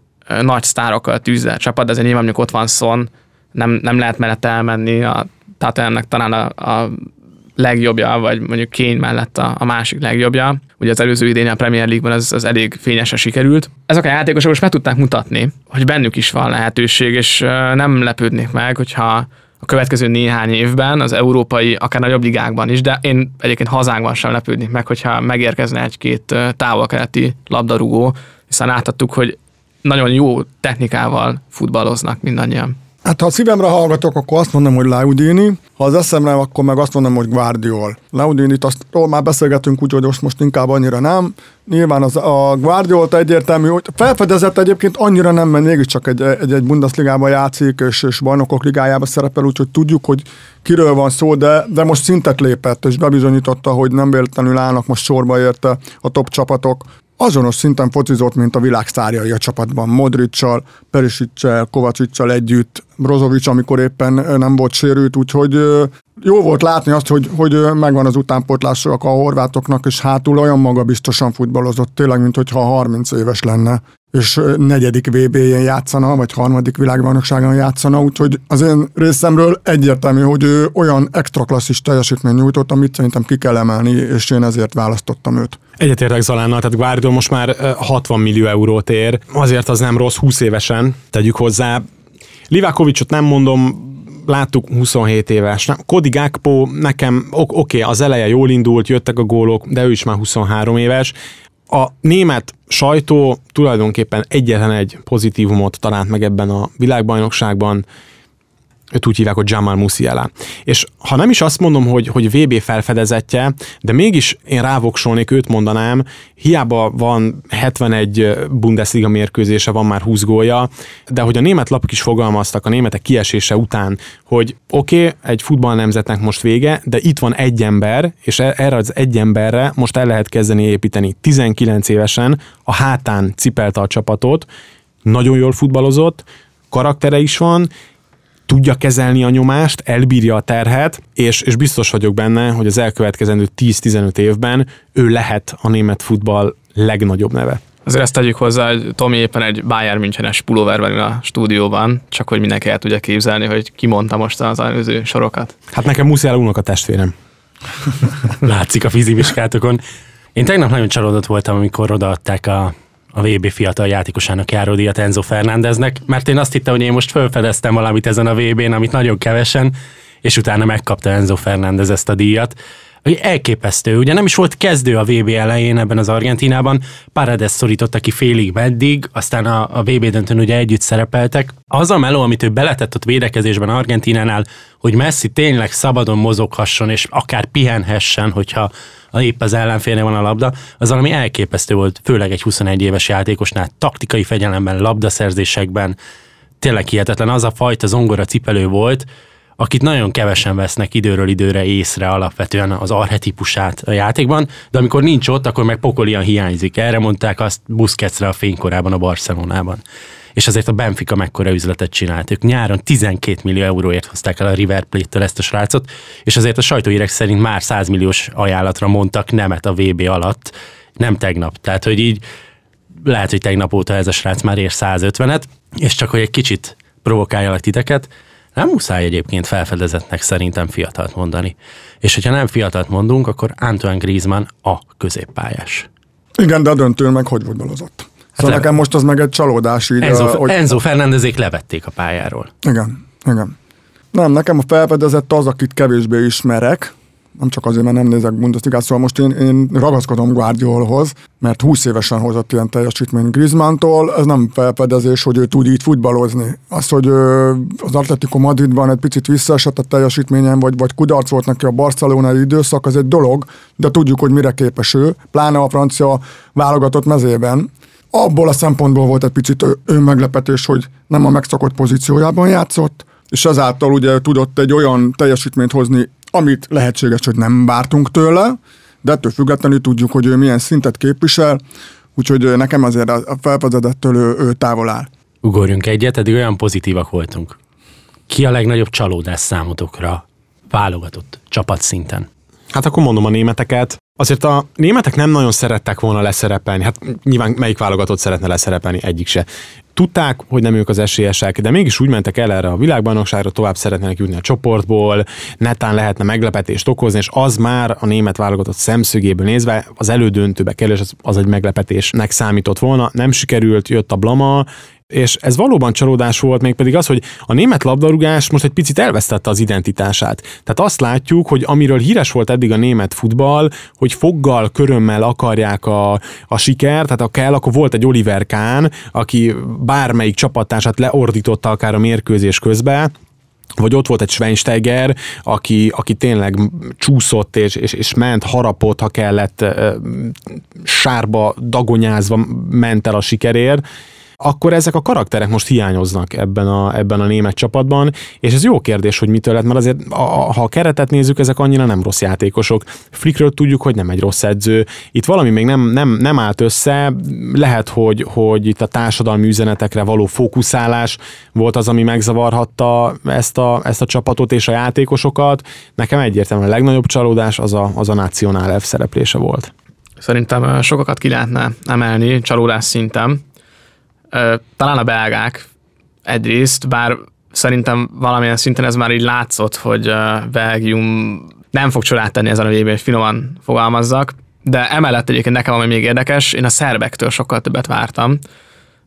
nagy sztárokkal tűzzel csapat, de ezért nyilván mondjuk ott van Son, nem, nem lehet mellett elmenni, a ennek talán a, a legjobbja, vagy mondjuk Kane mellett a, a másik legjobbja. Ugye az előző idén a Premier League-ban ez, az elég fényesen sikerült. Ezek a játékosok most meg tudták mutatni, hogy bennük is van lehetőség, és nem lepődnék meg, hogyha a következő néhány évben az európai, akár nagyobb ligákban is, de én egyébként hazánkban sem lepődnék meg, hogyha megérkezne egy-két távol-keleti labdarúgó, hiszen láthattuk, hogy nagyon jó technikával futballoznak mindannyian. Hát ha a szívemre hallgatok, akkor azt mondom, hogy Laudini, ha az eszemre, akkor meg azt mondom, hogy Guardiol. Laudinit azt már beszélgetünk úgy, hogy most, most inkább annyira nem. Nyilván az, a Guardiolt egyértelmű, hogy felfedezett egyébként annyira nem, mert mégiscsak egy, egy, egy Bundesligában játszik, és, és bajnokok ligájában szerepel, úgyhogy tudjuk, hogy kiről van szó, de, de most szintet lépett, és bebizonyította, hogy nem véletlenül állnak most sorba érte a top csapatok azonos szinten focizott, mint a világ a csapatban. Modricsal, Perisicsel, Kovacsicsal együtt, Brozovic, amikor éppen nem volt sérült, úgyhogy jó volt látni azt, hogy, hogy megvan az utánpótlások a horvátoknak, és hátul olyan magabiztosan futballozott, tényleg, mint hogyha 30 éves lenne és negyedik VB-jén játszana, vagy harmadik világbajnokságon játszana, úgyhogy az én részemről egyértelmű, hogy ő olyan extra klasszis teljesítmény nyújtott, amit szerintem ki kell emelni, és én ezért választottam őt. Egyetértek Zalánnal, tehát Guardiol most már 60 millió eurót ér, azért az nem rossz, 20 évesen tegyük hozzá. Livákovicsot nem mondom, láttuk 27 éves. Kodi Gakpo nekem, oké, okay, az eleje jól indult, jöttek a gólok, de ő is már 23 éves. A német sajtó tulajdonképpen egyetlen egy pozitívumot talált meg ebben a világbajnokságban, őt úgy hívják, hogy Jamal Musiala. És ha nem is azt mondom, hogy, hogy VB felfedezetje, de mégis én rávoksolnék, őt mondanám, hiába van 71 Bundesliga mérkőzése, van már 20 gólja, de hogy a német lapok is fogalmaztak a németek kiesése után, hogy oké, okay, egy futballnemzetnek most vége, de itt van egy ember, és e- erre az egy emberre most el lehet kezdeni építeni. 19 évesen a hátán cipelte a csapatot, nagyon jól futballozott, karaktere is van, tudja kezelni a nyomást, elbírja a terhet, és, és biztos vagyok benne, hogy az elkövetkezendő 10-15 évben ő lehet a német futball legnagyobb neve. Azért ezt tegyük hozzá, hogy Tomi éppen egy Bayern Münchenes pulóverben a stúdióban, csak hogy mindenki el tudja képzelni, hogy ki mondta most az előző sorokat. Hát nekem Muszáj a testvérem. Látszik a fiziviskátokon. Én tegnap nagyon csalódott voltam, amikor odaadták a, a VB fiatal játékosának járó díjat Enzo Fernándeznek, mert én azt hittem, hogy én most felfedeztem valamit ezen a VB-n, amit nagyon kevesen, és utána megkapta Enzo Fernández ezt a díjat hogy elképesztő. Ugye nem is volt kezdő a VB elején ebben az Argentinában, Paredes szorította ki félig meddig, aztán a, a VB döntőn ugye együtt szerepeltek. Az a meló, amit ő beletett ott védekezésben Argentinánál, hogy Messi tényleg szabadon mozoghasson, és akár pihenhessen, hogyha épp az ellenfélnél van a labda, az valami elképesztő volt, főleg egy 21 éves játékosnál, taktikai fegyelemben, labdaszerzésekben, tényleg hihetetlen. Az a fajta zongora cipelő volt, akit nagyon kevesen vesznek időről időre észre alapvetően az arhetipusát a játékban, de amikor nincs ott, akkor meg pokolian hiányzik. Erre mondták azt Busquetsre a fénykorában a Barcelonában. És azért a Benfica mekkora üzletet csinált. Ők nyáron 12 millió euróért hozták el a River Plate-től ezt a srácot, és azért a sajtóírek szerint már 100 milliós ajánlatra mondtak nemet a VB alatt, nem tegnap. Tehát, hogy így lehet, hogy tegnap óta ez a srác már ér 150-et, és csak hogy egy kicsit provokáljalak titeket, nem muszáj egyébként felfedezetnek szerintem fiatalt mondani. És hogyha nem fiatalt mondunk, akkor Antoine Griezmann a középpályás. Igen, de a döntő meg hogy futballozott. Hát szóval le... nekem most az meg egy csalódás így. Enzo, hogy... Enzo Fernandezék levették a pályáról. Igen, igen. Nem, nekem a felfedezett az, akit kevésbé ismerek, nem csak azért, mert nem nézek Bundesligát, szóval most én, én ragaszkodom Guardiolhoz, mert 20 évesen hozott ilyen teljesítmény Griezmann-tól, ez nem felfedezés, hogy ő tud így futballozni. Az, hogy az Atletico Madridban egy picit visszaesett a teljesítményen, vagy, vagy kudarc volt neki a barcelonai időszak, az egy dolog, de tudjuk, hogy mire képes ő, pláne a francia válogatott mezében. Abból a szempontból volt egy picit önmeglepetés, hogy nem a megszokott pozíciójában játszott, és ezáltal ugye tudott egy olyan teljesítményt hozni amit lehetséges, hogy nem vártunk tőle, de ettől függetlenül tudjuk, hogy ő milyen szintet képvisel, úgyhogy nekem azért a felvezetettől ő, ő távol áll. Ugorjunk egyet, eddig olyan pozitívak voltunk. Ki a legnagyobb csalódás számotokra válogatott csapatszinten? Hát akkor mondom a németeket. Azért a németek nem nagyon szerettek volna leszerepelni. Hát nyilván melyik válogatott szeretne leszerepelni? Egyik se. Tudták, hogy nem ők az esélyesek, de mégis úgy mentek el erre a világbajnokságra, tovább szeretnének jutni a csoportból, netán lehetne meglepetést okozni, és az már a német válogatott szemszögéből nézve az elődöntőbe kerül, és az, az egy meglepetésnek számított volna. Nem sikerült, jött a blama, és ez valóban csalódás volt, mégpedig az, hogy a német labdarúgás most egy picit elvesztette az identitását. Tehát azt látjuk, hogy amiről híres volt eddig a német futball, hogy foggal, körömmel akarják a, a sikert, tehát ha kell, akkor volt egy Oliver Kahn, aki bármelyik csapattársát leordította akár a mérkőzés közben, vagy ott volt egy Schweinsteiger, aki, aki tényleg csúszott és, és, és ment, harapott, ha kellett, sárba dagonyázva ment el a sikerért, akkor ezek a karakterek most hiányoznak ebben a, ebben a német csapatban, és ez jó kérdés, hogy mitől lett, mert azért a, ha a keretet nézzük, ezek annyira nem rossz játékosok. Flickről tudjuk, hogy nem egy rossz edző. Itt valami még nem, nem, nem állt össze, lehet, hogy, hogy itt a társadalmi üzenetekre való fókuszálás volt az, ami megzavarhatta ezt a, ezt a csapatot és a játékosokat. Nekem egyértelműen a legnagyobb csalódás az a, az a Nacionál F szereplése volt. Szerintem sokakat ki lehetne emelni csalódás szinten talán a belgák egyrészt, bár szerintem valamilyen szinten ez már így látszott, hogy Belgium nem fog csodát tenni ezen a vb hogy finoman fogalmazzak, de emellett egyébként nekem, ami még érdekes, én a szerbektől sokkal többet vártam.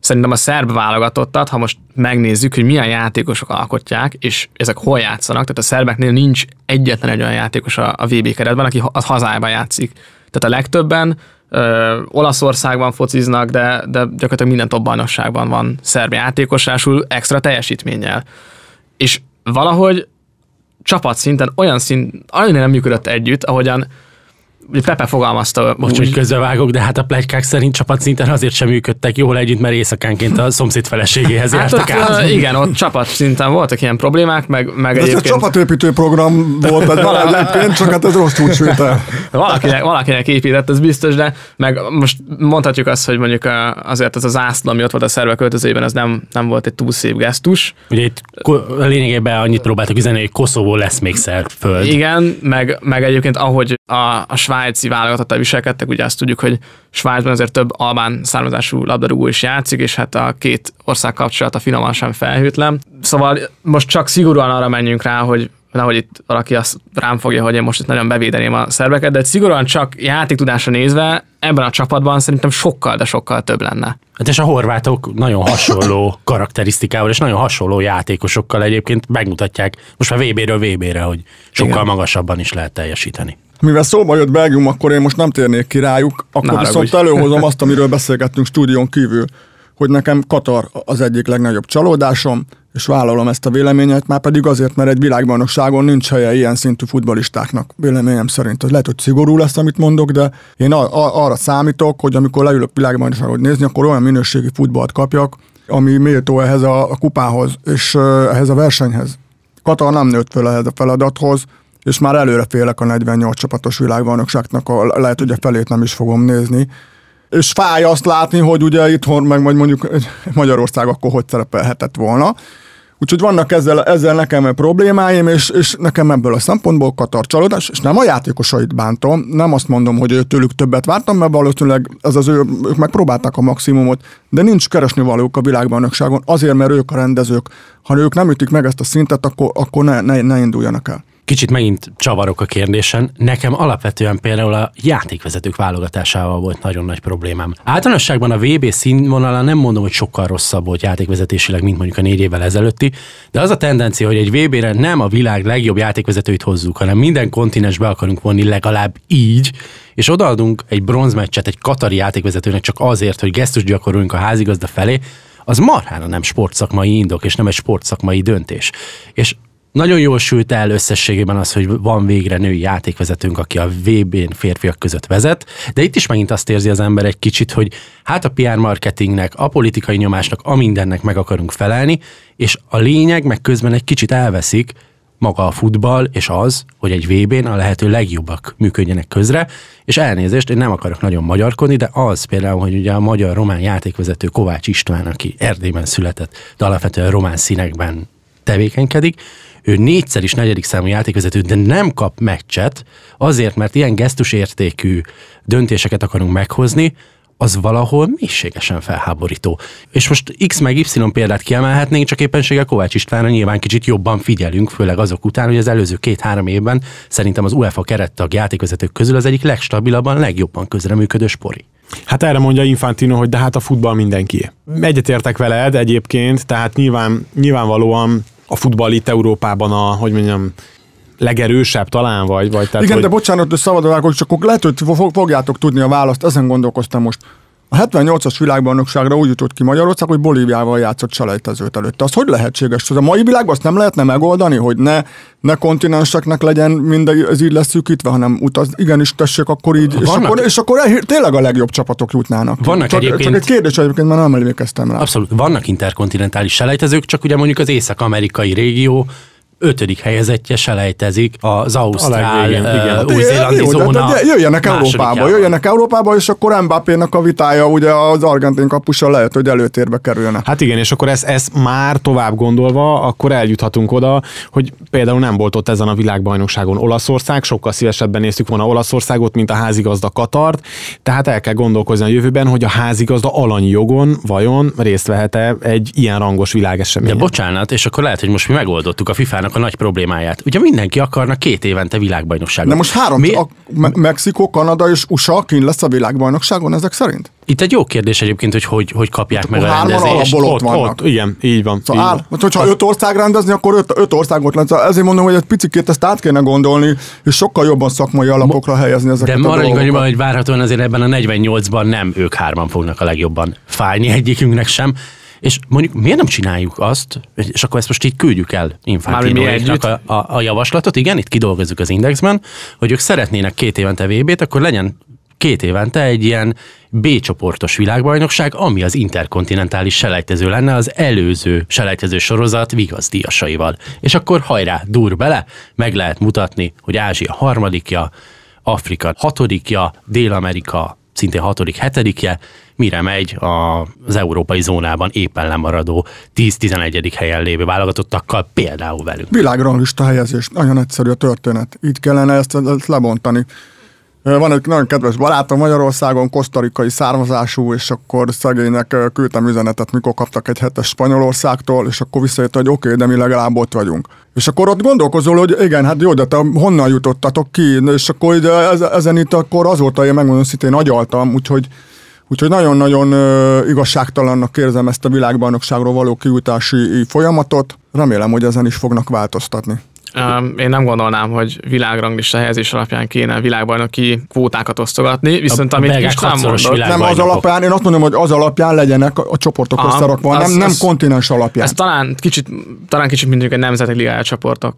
Szerintem a szerb válogatottat, ha most megnézzük, hogy milyen játékosok alkotják, és ezek hol játszanak, tehát a szerbeknél nincs egyetlen egy olyan játékos a, a VB keretben, aki a hazájában játszik. Tehát a legtöbben Ö, Olaszországban fociznak, de, de gyakorlatilag minden top bajnokságban van szerb játékosásul extra teljesítménnyel. És valahogy csapatszinten olyan szint, annyira nem működött együtt, ahogyan Pepe fogalmazta Most, hogy közbevágok, de hát a plegykák szerint csapatszinten azért sem működtek jól együtt, mert éjszakánként a szomszéd feleségéhez Hát jártak ott, át. igen, ott csapat szinten voltak ilyen problémák, meg, meg Ez egy egyébként csapatépítő program volt ez egyébként, csak hát ez rossz úgy sült el. valakinek, valakinek épített, ez biztos, de meg most mondhatjuk azt, hogy mondjuk azért ez az ászló, ami ott volt a szerve költözőjében, ez nem, nem volt egy túl szép gesztus. Ugye itt lényegében annyit próbáltak üzenni, hogy Koszovó lesz még föld. Igen, meg, meg egyébként ahogy a, a svájci válogatottal viselkedtek, ugye azt tudjuk, hogy Svájcban azért több albán származású labdarúgó is játszik, és hát a két ország kapcsolata finoman sem felhőtlen. Szóval most csak szigorúan arra menjünk rá, hogy nehogy itt valaki azt rám fogja, hogy én most itt nagyon bevédeném a szerveket, de szigorúan csak játéktudásra nézve ebben a csapatban szerintem sokkal, de sokkal több lenne. Hát és a horvátok nagyon hasonló karakterisztikával és nagyon hasonló játékosokkal egyébként megmutatják most már VB-ről VB-re, hogy sokkal Igen. magasabban is lehet teljesíteni. Mivel szóba jött Belgium, akkor én most nem térnék ki rájuk, akkor Na, viszont haragudj. előhozom azt, amiről beszélgettünk stúdión kívül, hogy nekem Katar az egyik legnagyobb csalódásom, és vállalom ezt a véleményet, már pedig azért, mert egy világbajnokságon nincs helye ilyen szintű futbalistáknak, véleményem szerint. Ez lehet, hogy szigorú lesz, amit mondok, de én a- a- arra számítok, hogy amikor leülök világbajnokságot nézni, akkor olyan minőségi futballt kapjak, ami méltó ehhez a, a kupához, és ehhez a versenyhez. Katar nem nőtt föl ehhez a feladathoz, és már előre félek a 48 csapatos világbajnokságnak, lehet, hogy a felét nem is fogom nézni. És fáj azt látni, hogy ugye itthon, meg majd mondjuk Magyarország akkor hogy szerepelhetett volna. Úgyhogy vannak ezzel, ezzel nekem problémáim, és, és nekem ebből a szempontból Katar csalódás, és nem a játékosait bántom, nem azt mondom, hogy tőlük többet vártam, mert valószínűleg ez az ő, ők megpróbálták a maximumot, de nincs keresni valók a világbajnokságon, azért, mert ők a rendezők. Ha ők nem ütik meg ezt a szintet, akkor, akkor ne, ne, ne induljanak el. Kicsit megint csavarok a kérdésen. Nekem alapvetően például a játékvezetők válogatásával volt nagyon nagy problémám. Általánosságban a VB színvonala nem mondom, hogy sokkal rosszabb volt játékvezetésileg, mint mondjuk a négy évvel ezelőtti, de az a tendencia, hogy egy VB-re nem a világ legjobb játékvezetőit hozzuk, hanem minden kontinensbe akarunk vonni legalább így, és odaadunk egy bronzmeccset egy katari játékvezetőnek csak azért, hogy gesztus gyakoroljunk a házigazda felé, az marhára nem sportszakmai indok, és nem egy sportszakmai döntés. És nagyon jól sült el összességében az, hogy van végre női játékvezetőnk, aki a VB-n férfiak között vezet, de itt is megint azt érzi az ember egy kicsit, hogy hát a PR marketingnek, a politikai nyomásnak, a mindennek meg akarunk felelni, és a lényeg meg közben egy kicsit elveszik maga a futball, és az, hogy egy VB-n a lehető legjobbak működjenek közre, és elnézést, én nem akarok nagyon magyarkodni, de az például, hogy ugye a magyar-román játékvezető Kovács István, aki Erdélyben született, de alapvetően román színekben tevékenykedik, ő négyszer is negyedik számú játékvezető, de nem kap meccset, azért, mert ilyen gesztusértékű döntéseket akarunk meghozni, az valahol mélységesen felháborító. És most X meg Y példát kiemelhetnénk, csak éppenséggel Kovács Istvánra nyilván kicsit jobban figyelünk, főleg azok után, hogy az előző két-három évben szerintem az UEFA kerettag játékvezetők közül az egyik legstabilabban, legjobban közreműködő spori. Hát erre mondja Infantino, hogy de hát a futball mindenki. Egyetértek veled egyébként, tehát nyilván, nyilvánvalóan a futball itt Európában a, hogy mondjam, legerősebb talán, vagy, vagy tehát, Igen, hogy... de bocsánat, hogy szabadon csak lehet, hogy fog- fogjátok tudni a választ, ezen gondolkoztam most. A 78-as világbajnokságra úgy jutott ki Magyarország, hogy Bolíviával játszott selejtezőt előtte. Az hogy lehetséges? Az a mai világban azt nem lehetne megoldani, hogy ne, ne kontinenseknek legyen mindegy, ez így leszűkítve, hanem utaz, igenis tessék akkor így, és Vannak- akkor, és akkor e- tényleg a legjobb csapatok jutnának. Vannak csak, egyébként- csak egy kérdés egyébként, mert nem emlékeztem rá. Abszolút. Vannak interkontinentális selejtezők, csak ugye mondjuk az észak-amerikai régió ötödik helyezettje selejtezik az ausztrál, legvégén, igen. uh, új-zélandi jó, de- zóna de jöjjenek Európába, jöjjenek Európába, és akkor Mbappénak a vitája ugye az argentin kapussal lehet, hogy előtérbe kerülne. Hát igen, és akkor ezt, ezt már tovább gondolva, akkor eljuthatunk oda, hogy például nem volt ott ezen a világbajnokságon Olaszország, sokkal szívesebben néztük volna Olaszországot, mint a házigazda Katart, tehát el kell gondolkozni a jövőben, hogy a házigazda alanyi jogon vajon részt vehet-e egy ilyen rangos De világeseményen. bocsánat, és akkor lehet, hogy most mi megoldottuk a FIFA-nak a nagy problémáját. Ugye mindenki akarna két évente világbajnokságot. De most három, Mi- a Me- Mexikó, Kanada és USA kint lesz a világbajnokságon ezek szerint? Itt egy jó kérdés egyébként, hogy hogy, hogy kapják meg a rendezést. ott, ott vannak. ott, igen, így van. Szóval így áll, van. mert hogyha öt ország rendezni, akkor öt, öt országot lesz. Ezért mondom, hogy egy picit ezt át kéne gondolni, és sokkal jobban szakmai alapokra helyezni ezeket De a maradjunk annyiban, hogy várhatóan azért ebben a 48-ban nem ők hárman fognak a legjobban fájni egyikünknek sem. És mondjuk miért nem csináljuk azt, és akkor ezt most így küldjük el Infantinoiknak a, a, a javaslatot, igen, itt kidolgozzuk az indexben, hogy ők szeretnének két évente VB-t, akkor legyen két évente egy ilyen B csoportos világbajnokság, ami az interkontinentális selejtező lenne az előző selejtező sorozat vigaszdiasaival. És akkor hajrá, dur bele, meg lehet mutatni, hogy Ázsia harmadikja, Afrika hatodikja, Dél-Amerika szintén hatodik, hetedikje, mire megy az európai zónában éppen lemaradó 10-11. helyen lévő válogatottakkal, például velünk. Világranglista helyezés. Nagyon egyszerű a történet. Így kellene ezt, ezt lebontani. Van egy nagyon kedves barátom Magyarországon, kosztarikai származású, és akkor szegénynek küldtem üzenetet, mikor kaptak egy hetes Spanyolországtól, és akkor visszajött, hogy oké, okay, de mi legalább ott vagyunk. És akkor ott gondolkozol, hogy igen, hát jó, de te honnan jutottatok ki, és akkor ezen itt akkor azóta én megmondom szintén agyaltam, úgyhogy Úgyhogy nagyon-nagyon igazságtalannak érzem ezt a világbajnokságról való kiutási folyamatot. Remélem, hogy ezen is fognak változtatni. Én nem gondolnám, hogy világranglista helyezés alapján kéne világbajnoki kvótákat osztogatni, viszont A amit belgák István mondott, Nem az alapján, én azt mondom, hogy az alapján legyenek a a csoportok Aha, összerakva, az- nem, nem az- kontinens alapján. ez talán kicsit, talán kicsit mondjuk egy nemzetek ligája csoportok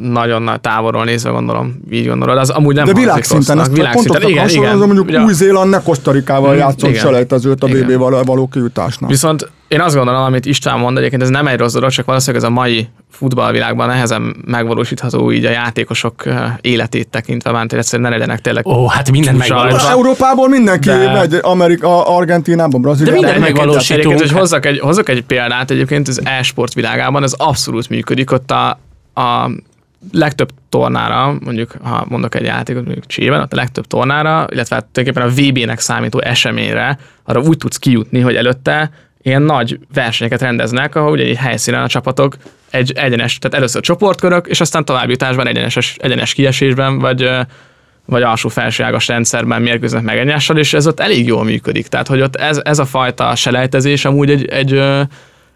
nagyon nagy távolról nézve gondolom, így gondolod, az amúgy nem De világszinten, ezt pont világszinten, igen, igen. mondjuk Ugye- Új-Zéland ne Kosztarikával Mm, játszott selejtezőt a. BB-val való kiutásnál. Viszont én azt gondolom, amit István mond, egyébként ez nem egy rossz dolog, csak valószínűleg ez a mai futballvilágban nehezen megvalósítható így a játékosok életét tekintve, mert egyszerűen ne legyenek tényleg Ó, hát minden Csúcsal. megvalósít. Az Európából mindenki De- megy, Amerika, Argentinában, Brazíliában. minden Egyébként- megvalósítunk. Egyébként, hogy hozzak egy, hozzak egy példát, egyébként az e-sport világában ez abszolút működik, ott a, a legtöbb tornára, mondjuk ha mondok egy játékot, mondjuk Csében, ott a legtöbb tornára, illetve hát tulajdonképpen a VB-nek számító eseményre, arra úgy tudsz kijutni, hogy előtte ilyen nagy versenyeket rendeznek, ahol ugye egy helyszínen a csapatok egy egyenes, tehát először csoportkörök, és aztán továbbjutásban egyenes, egyenes kiesésben, vagy vagy alsó-felsőágas rendszerben mérkőznek meg egymással, és ez ott elég jól működik. Tehát, hogy ott ez, ez a fajta selejtezés amúgy egy, egy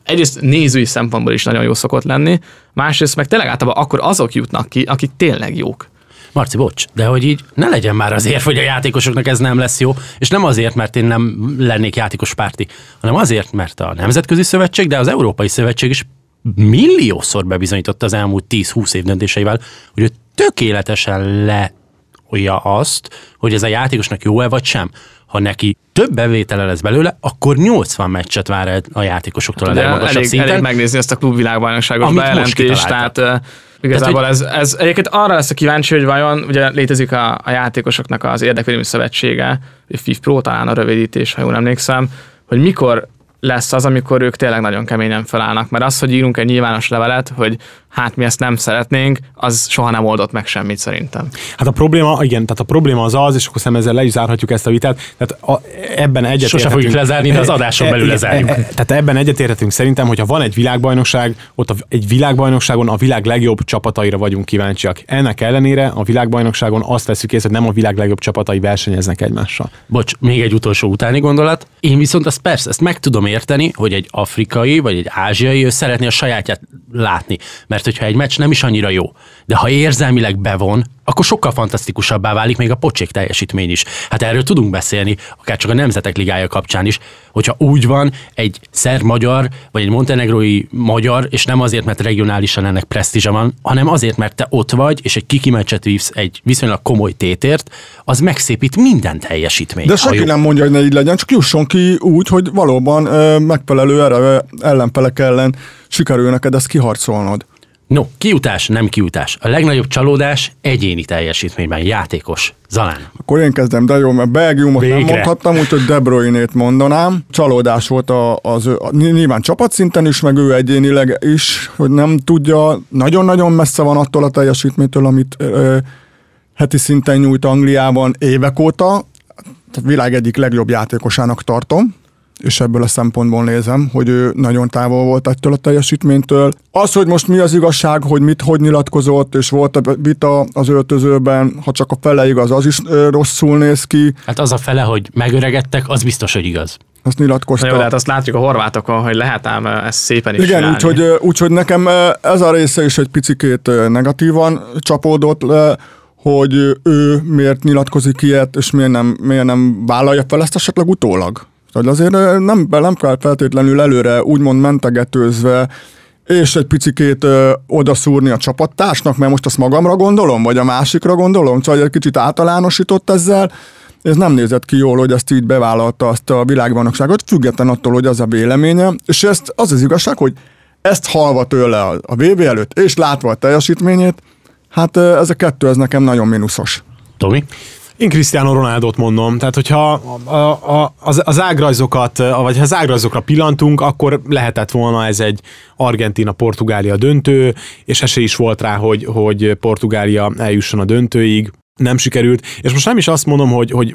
egyrészt nézői szempontból is nagyon jó szokott lenni, másrészt meg tényleg általában akkor azok jutnak ki, akik tényleg jók. Marci, bocs, de hogy így ne legyen már azért, hogy a játékosoknak ez nem lesz jó, és nem azért, mert én nem lennék játékos párti, hanem azért, mert a Nemzetközi Szövetség, de az Európai Szövetség is milliószor bebizonyította az elmúlt 10-20 év döntéseivel, hogy ő tökéletesen leolja azt, hogy ez a játékosnak jó-e vagy sem. Ha neki több bevétele lesz belőle, akkor 80 meccset vár el a játékosoktól a De legmagasabb elég, szinten. elég megnézni ezt a most bejelentést, tehát igazából Tehát, ez, ez egyébként arra lesz a kíváncsi, hogy vajon ugye létezik a, a játékosoknak az érdekvédelmi szövetsége, FIF Pro talán a rövidítés, ha jól emlékszem, hogy mikor lesz az, amikor ők tényleg nagyon keményen felállnak. Mert az, hogy írunk egy nyilvános levelet, hogy hát mi ezt nem szeretnénk, az soha nem oldott meg semmit szerintem. Hát a probléma, igen, tehát a probléma az az, és akkor szerintem ezzel le is zárhatjuk ezt a vitát, tehát a, ebben egyet Sose fogjuk lezárni, de az adáson belül lezárjuk. Tehát ebben egyetérhetünk szerintem, hogyha van egy világbajnokság, ott a, egy világbajnokságon a világ legjobb csapataira vagyunk kíváncsiak. Ennek ellenére a világbajnokságon azt veszük észre, hogy nem a világ legjobb csapatai versenyeznek egymással. Bocs, még egy utolsó utáni gondolat. Én viszont azt persze, ezt meg tudom érteni, hogy egy afrikai vagy egy ázsiai, ő szeretné a sajátját látni. Mert hogyha egy meccs nem is annyira jó, de ha érzelmileg bevon, akkor sokkal fantasztikusabbá válik még a pocsék teljesítmény is. Hát erről tudunk beszélni, akár csak a Nemzetek Ligája kapcsán is, hogyha úgy van egy szerb-magyar, vagy egy montenegrói magyar, és nem azért, mert regionálisan ennek presztízsa van, hanem azért, mert te ott vagy, és egy kiki meccset vívsz egy viszonylag komoly tétért, az megszépít minden teljesítményt. De senki nem mondja, hogy ne így legyen, csak jusson ki úgy, hogy valóban ö, megfelelő erre ellenfelek ellen sikerül neked ezt kiharcolnod. No, kiutás, nem kiutás. A legnagyobb csalódás egyéni teljesítményben, játékos. Zalán. Akkor én kezdem, de jó, mert Belgiumot nem Végre. mondhattam, úgyhogy De Bruyne-t mondanám. Csalódás volt a, az a, nyilván csapatszinten is, meg ő egyénileg is, hogy nem tudja, nagyon-nagyon messze van attól a teljesítménytől, amit ö, heti szinten nyújt Angliában évek óta. Tehát világ egyik legjobb játékosának tartom és ebből a szempontból nézem, hogy ő nagyon távol volt ettől a teljesítménytől. Az, hogy most mi az igazság, hogy mit, hogy nyilatkozott, és volt a vita az öltözőben, ha csak a fele igaz, az is rosszul néz ki, Hát az a fele, hogy megöregedtek, az biztos, hogy igaz. azt Na nyilatkozta. jó, de hát azt látjuk a horvátokon, hogy lehet ám ezt szépen is Igen, úgyhogy, úgyhogy nekem ez a része is egy picikét negatívan csapódott le, hogy ő miért nyilatkozik ilyet, és miért nem, miért nem vállalja fel ezt esetleg utólag. Szóval azért nem, nem kell feltétlenül előre úgymond mentegetőzve és egy picikét ö, odaszúrni a csapattársnak, mert most azt magamra gondolom, vagy a másikra gondolom, szóval egy kicsit általánosított ezzel, ez nem nézett ki jól, hogy ezt így bevállalta azt a világbajnokságot, független attól, hogy az a véleménye, és ezt az az igazság, hogy ezt halva tőle a VB előtt, és látva a teljesítményét, hát ez a kettő, ez nekem nagyon mínuszos. Tomi? Én Cristiano Ronaldot mondom, tehát hogyha a, a, az, az ágrajzokat, vagy ha az ágrajzokra pillantunk, akkor lehetett volna ez egy Argentina-Portugália döntő, és esély is volt rá, hogy, hogy Portugália eljusson a döntőig nem sikerült, és most nem is azt mondom, hogy, hogy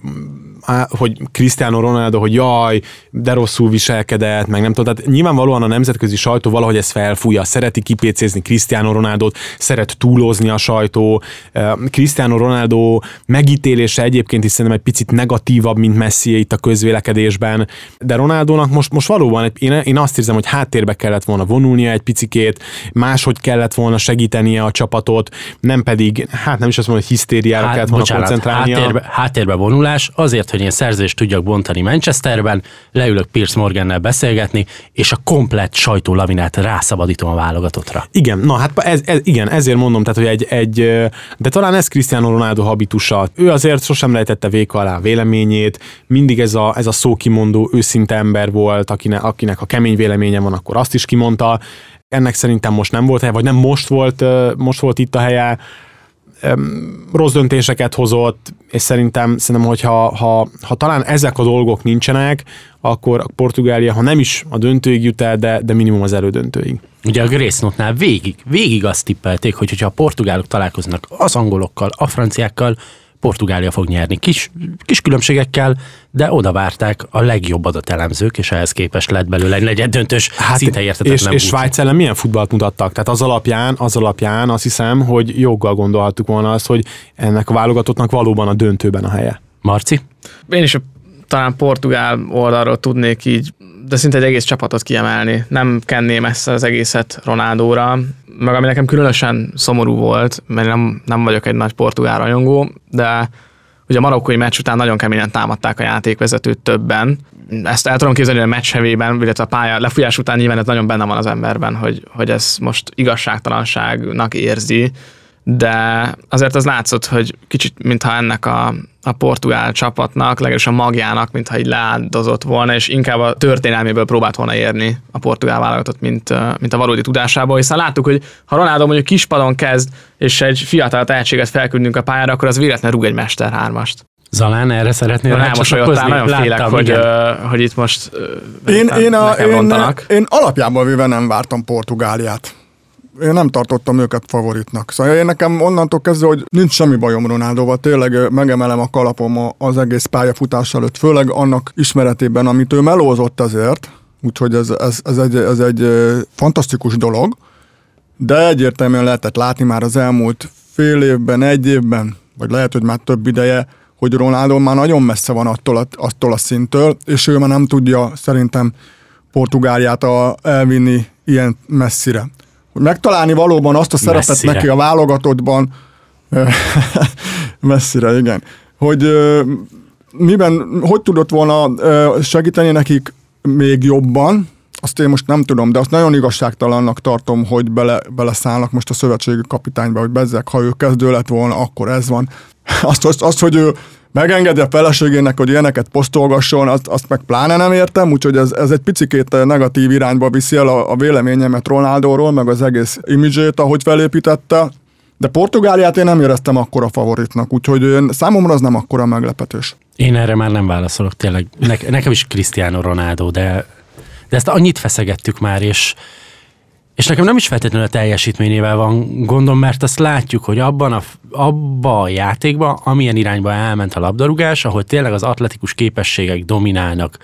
hogy Cristiano Ronaldo, hogy jaj, de rosszul viselkedett, meg nem tudom, tehát nyilvánvalóan a nemzetközi sajtó valahogy ezt felfújja, szereti kipécézni Cristiano Ronaldot, szeret túlozni a sajtó, Cristiano Ronaldo megítélése egyébként is szerintem egy picit negatívabb, mint Messi itt a közvélekedésben, de Ronaldónak most, most valóban én, én azt érzem, hogy háttérbe kellett volna vonulnia egy picikét, máshogy kellett volna segítenie a csapatot, nem pedig, hát nem is azt mondom, hogy hisztériára kellett volna bocsánat, koncentrálnia. Háttérbe, háttérbe vonulás azért, hogy én szerzést tudjak bontani Manchesterben, leülök Pierce Morgannel beszélgetni, és a komplett sajtólavinát rászabadítom a válogatottra. Igen, na hát ez, ez, igen, ezért mondom, tehát, hogy egy, egy, de talán ez Cristiano Ronaldo habitusa. Ő azért sosem lejtette véka alá véleményét, mindig ez a, ez a szókimondó, őszinte ember volt, akinek, akinek a kemény véleménye van, akkor azt is kimondta. Ennek szerintem most nem volt helye, vagy nem most volt, most volt itt a helye rossz döntéseket hozott, és szerintem, szerintem hogyha ha, ha talán ezek a dolgok nincsenek, akkor a Portugália, ha nem is a döntőig jut el, de, de minimum az elődöntőig. Ugye a Grace Note-nál végig, végig azt tippelték, hogy ha a portugálok találkoznak az angolokkal, a franciákkal, Portugália fog nyerni. Kis, kis különbségekkel, de oda várták a legjobb adatelemzők, és ehhez képest lett belőle egy negyed döntős, hát szinte értetetlen És, és Svájc ellen milyen futballt mutattak? Tehát az alapján, az alapján azt hiszem, hogy joggal gondolhattuk volna azt, hogy ennek a válogatottnak valóban a döntőben a helye. Marci? Én is a talán portugál oldalról tudnék így, de szinte egy egész csapatot kiemelni. Nem kenném ezt az egészet Ronaldóra, meg ami nekem különösen szomorú volt, mert nem, nem vagyok egy nagy portugál rajongó, de ugye a marokkói meccs után nagyon keményen támadták a játékvezetőt többen. Ezt el tudom képzelni a meccs hevében, illetve a pálya lefújás után nyilván ez nagyon benne van az emberben, hogy, hogy ez most igazságtalanságnak érzi, de azért az látszott, hogy kicsit mintha ennek a, a portugál csapatnak, legalábbis a magjának, mintha így leáldozott volna, és inkább a történelméből próbált volna érni a portugál válogatott, mint, mint a valódi tudásából, hiszen láttuk, hogy ha Ronaldo mondjuk kispadon kezd, és egy fiatal tehetséget felküldünk a pályára, akkor az véletlenül rúg egy Mester hármast. Zalán, erre szeretnél rámosolyodtál, nagyon Láttam, félek, hogy, uh, hogy itt most uh, én, én, a, én, én alapjában véve nem vártam Portugáliát én nem tartottam őket favoritnak. Szóval én nekem onnantól kezdve, hogy nincs semmi bajom Ronaldóval, tényleg megemelem a kalapom az egész pályafutás előtt, főleg annak ismeretében, amit ő melózott azért, úgyhogy ez, ez, ez, egy, ez egy fantasztikus dolog, de egyértelműen lehetett látni már az elmúlt fél évben, egy évben, vagy lehet, hogy már több ideje, hogy Ronaldo már nagyon messze van attól a, attól a szintől, és ő már nem tudja szerintem Portugáliát a, elvinni ilyen messzire megtalálni valóban azt a szerepet Messzire. neki a válogatottban, messzire, igen, hogy miben, hogy tudott volna segíteni nekik még jobban, azt én most nem tudom, de azt nagyon igazságtalannak tartom, hogy bele, beleszállnak most a szövetségi kapitányba, hogy bezzek, ha ő kezdő lett volna, akkor ez van. Azt, azt, azt hogy ő megengedi a feleségének, hogy ilyeneket posztolgasson, azt, azt meg pláne nem értem, úgyhogy ez, ez egy picikét negatív irányba viszi el a, a véleményemet Ronaldóról, meg az egész imidzsét, ahogy felépítette. De Portugáliát én nem éreztem akkora favoritnak, úgyhogy én, számomra az nem akkora meglepetés. Én erre már nem válaszolok, tényleg. Ne, nekem is Cristiano Ronaldo, de, de ezt annyit feszegettük már, és és nekem nem is feltétlenül a teljesítményével van gondom, mert azt látjuk, hogy abban a, abba a játékban, amilyen irányba elment a labdarúgás, ahol tényleg az atletikus képességek dominálnak,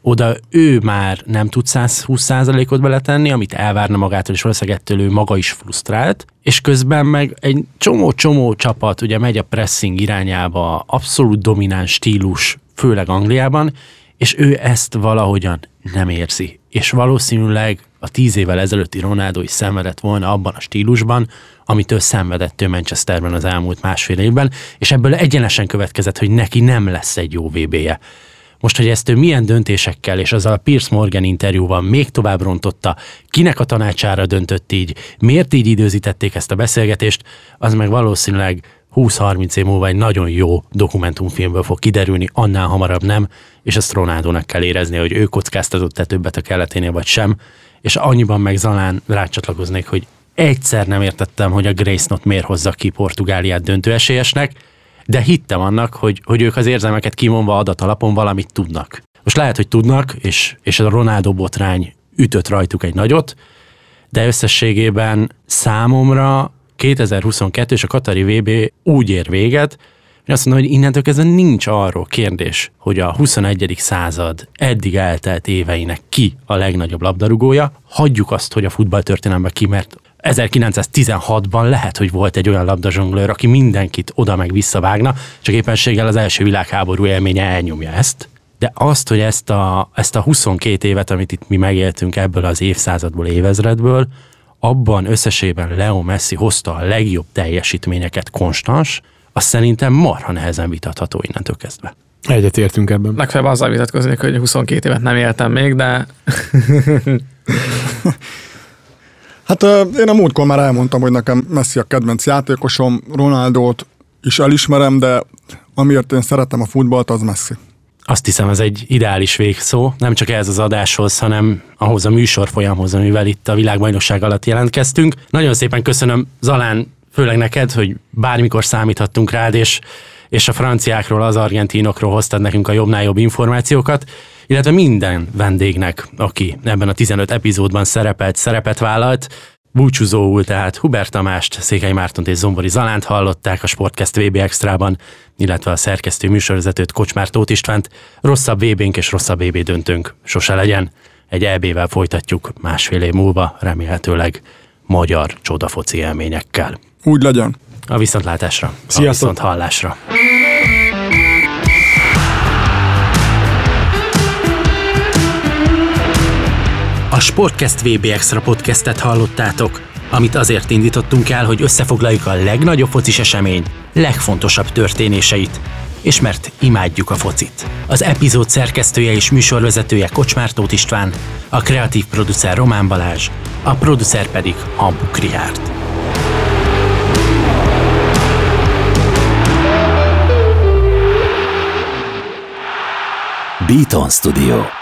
oda ő már nem tud 120%-ot beletenni, amit elvárna magától, és valószínűleg ettől ő maga is frusztrált, és közben meg egy csomó-csomó csapat ugye megy a pressing irányába, abszolút domináns stílus, főleg Angliában, és ő ezt valahogyan nem érzi. És valószínűleg a tíz évvel ezelőtti Ronaldo is szenvedett volna abban a stílusban, amit ő szenvedett ő Manchesterben az elmúlt másfél évben, és ebből egyenesen következett, hogy neki nem lesz egy jó VB-je. Most, hogy ezt ő milyen döntésekkel és azzal a Pierce Morgan interjúval még tovább rontotta, kinek a tanácsára döntött így, miért így időzítették ezt a beszélgetést, az meg valószínűleg 20-30 év múlva egy nagyon jó dokumentumfilmből fog kiderülni, annál hamarabb nem, és ezt Ronaldónak kell érezni, hogy ő kockáztatott-e többet a keleténél, vagy sem, és annyiban meg Zalán rácsatlakoznék, hogy egyszer nem értettem, hogy a Grace Not miért hozza ki Portugáliát döntőesélyesnek, de hittem annak, hogy, hogy ők az érzelmeket kimondva adatalapon valamit tudnak. Most lehet, hogy tudnak, és, és a Ronaldo botrány ütött rajtuk egy nagyot, de összességében számomra 2022 és a Katari VB úgy ér véget, hogy azt mondom, hogy innentől kezdve nincs arról kérdés, hogy a 21. század eddig eltelt éveinek ki a legnagyobb labdarúgója. Hagyjuk azt, hogy a futballtörténelemben ki, mert 1916-ban lehet, hogy volt egy olyan labdazsonglőr, aki mindenkit oda meg visszavágna, csak éppenséggel az első világháború élménye elnyomja ezt. De azt, hogy ezt a, ezt a 22 évet, amit itt mi megéltünk ebből az évszázadból, évezredből, abban összesében Leo Messi hozta a legjobb teljesítményeket konstans, az szerintem marha nehezen vitatható innentől kezdve. Egyet értünk ebben. Legfeljebb azzal vitatkoznék, hogy 22 évet nem éltem még, de Hát én a múltkor már elmondtam, hogy nekem Messi a kedvenc játékosom, Ronaldót is elismerem, de amiért én szeretem a futballt, az Messi. Azt hiszem, ez egy ideális végszó, nem csak ez az adáshoz, hanem ahhoz a műsorfolyamhoz, amivel itt a világbajnokság alatt jelentkeztünk. Nagyon szépen köszönöm Zalán, főleg neked, hogy bármikor számíthattunk rád, és, és a franciákról, az argentinokról hoztad nekünk a jobbnál jobb információkat illetve minden vendégnek, aki ebben a 15 epizódban szerepelt, szerepet vállalt, búcsúzóul, tehát Hubert Tamást, Székely Mártont és Zombori Zalánt hallották a Sportcast VB Extrában, illetve a szerkesztő műsorvezetőt Kocsmár Tóth Istvánt. Rosszabb VB-nk és rosszabb VB döntőnk sose legyen. Egy EB-vel folytatjuk másfél év múlva, remélhetőleg magyar csodafoci élményekkel. Úgy legyen. A viszontlátásra. Sziasztok. A viszont hallásra. Sportcast VB Extra podcastet hallottátok, amit azért indítottunk el, hogy összefoglaljuk a legnagyobb focis esemény legfontosabb történéseit, és mert imádjuk a focit. Az epizód szerkesztője és műsorvezetője Kocsmár Tóth István, a kreatív producer Román Balázs, a producer pedig Hambuk Rihárd. Beaton Studio.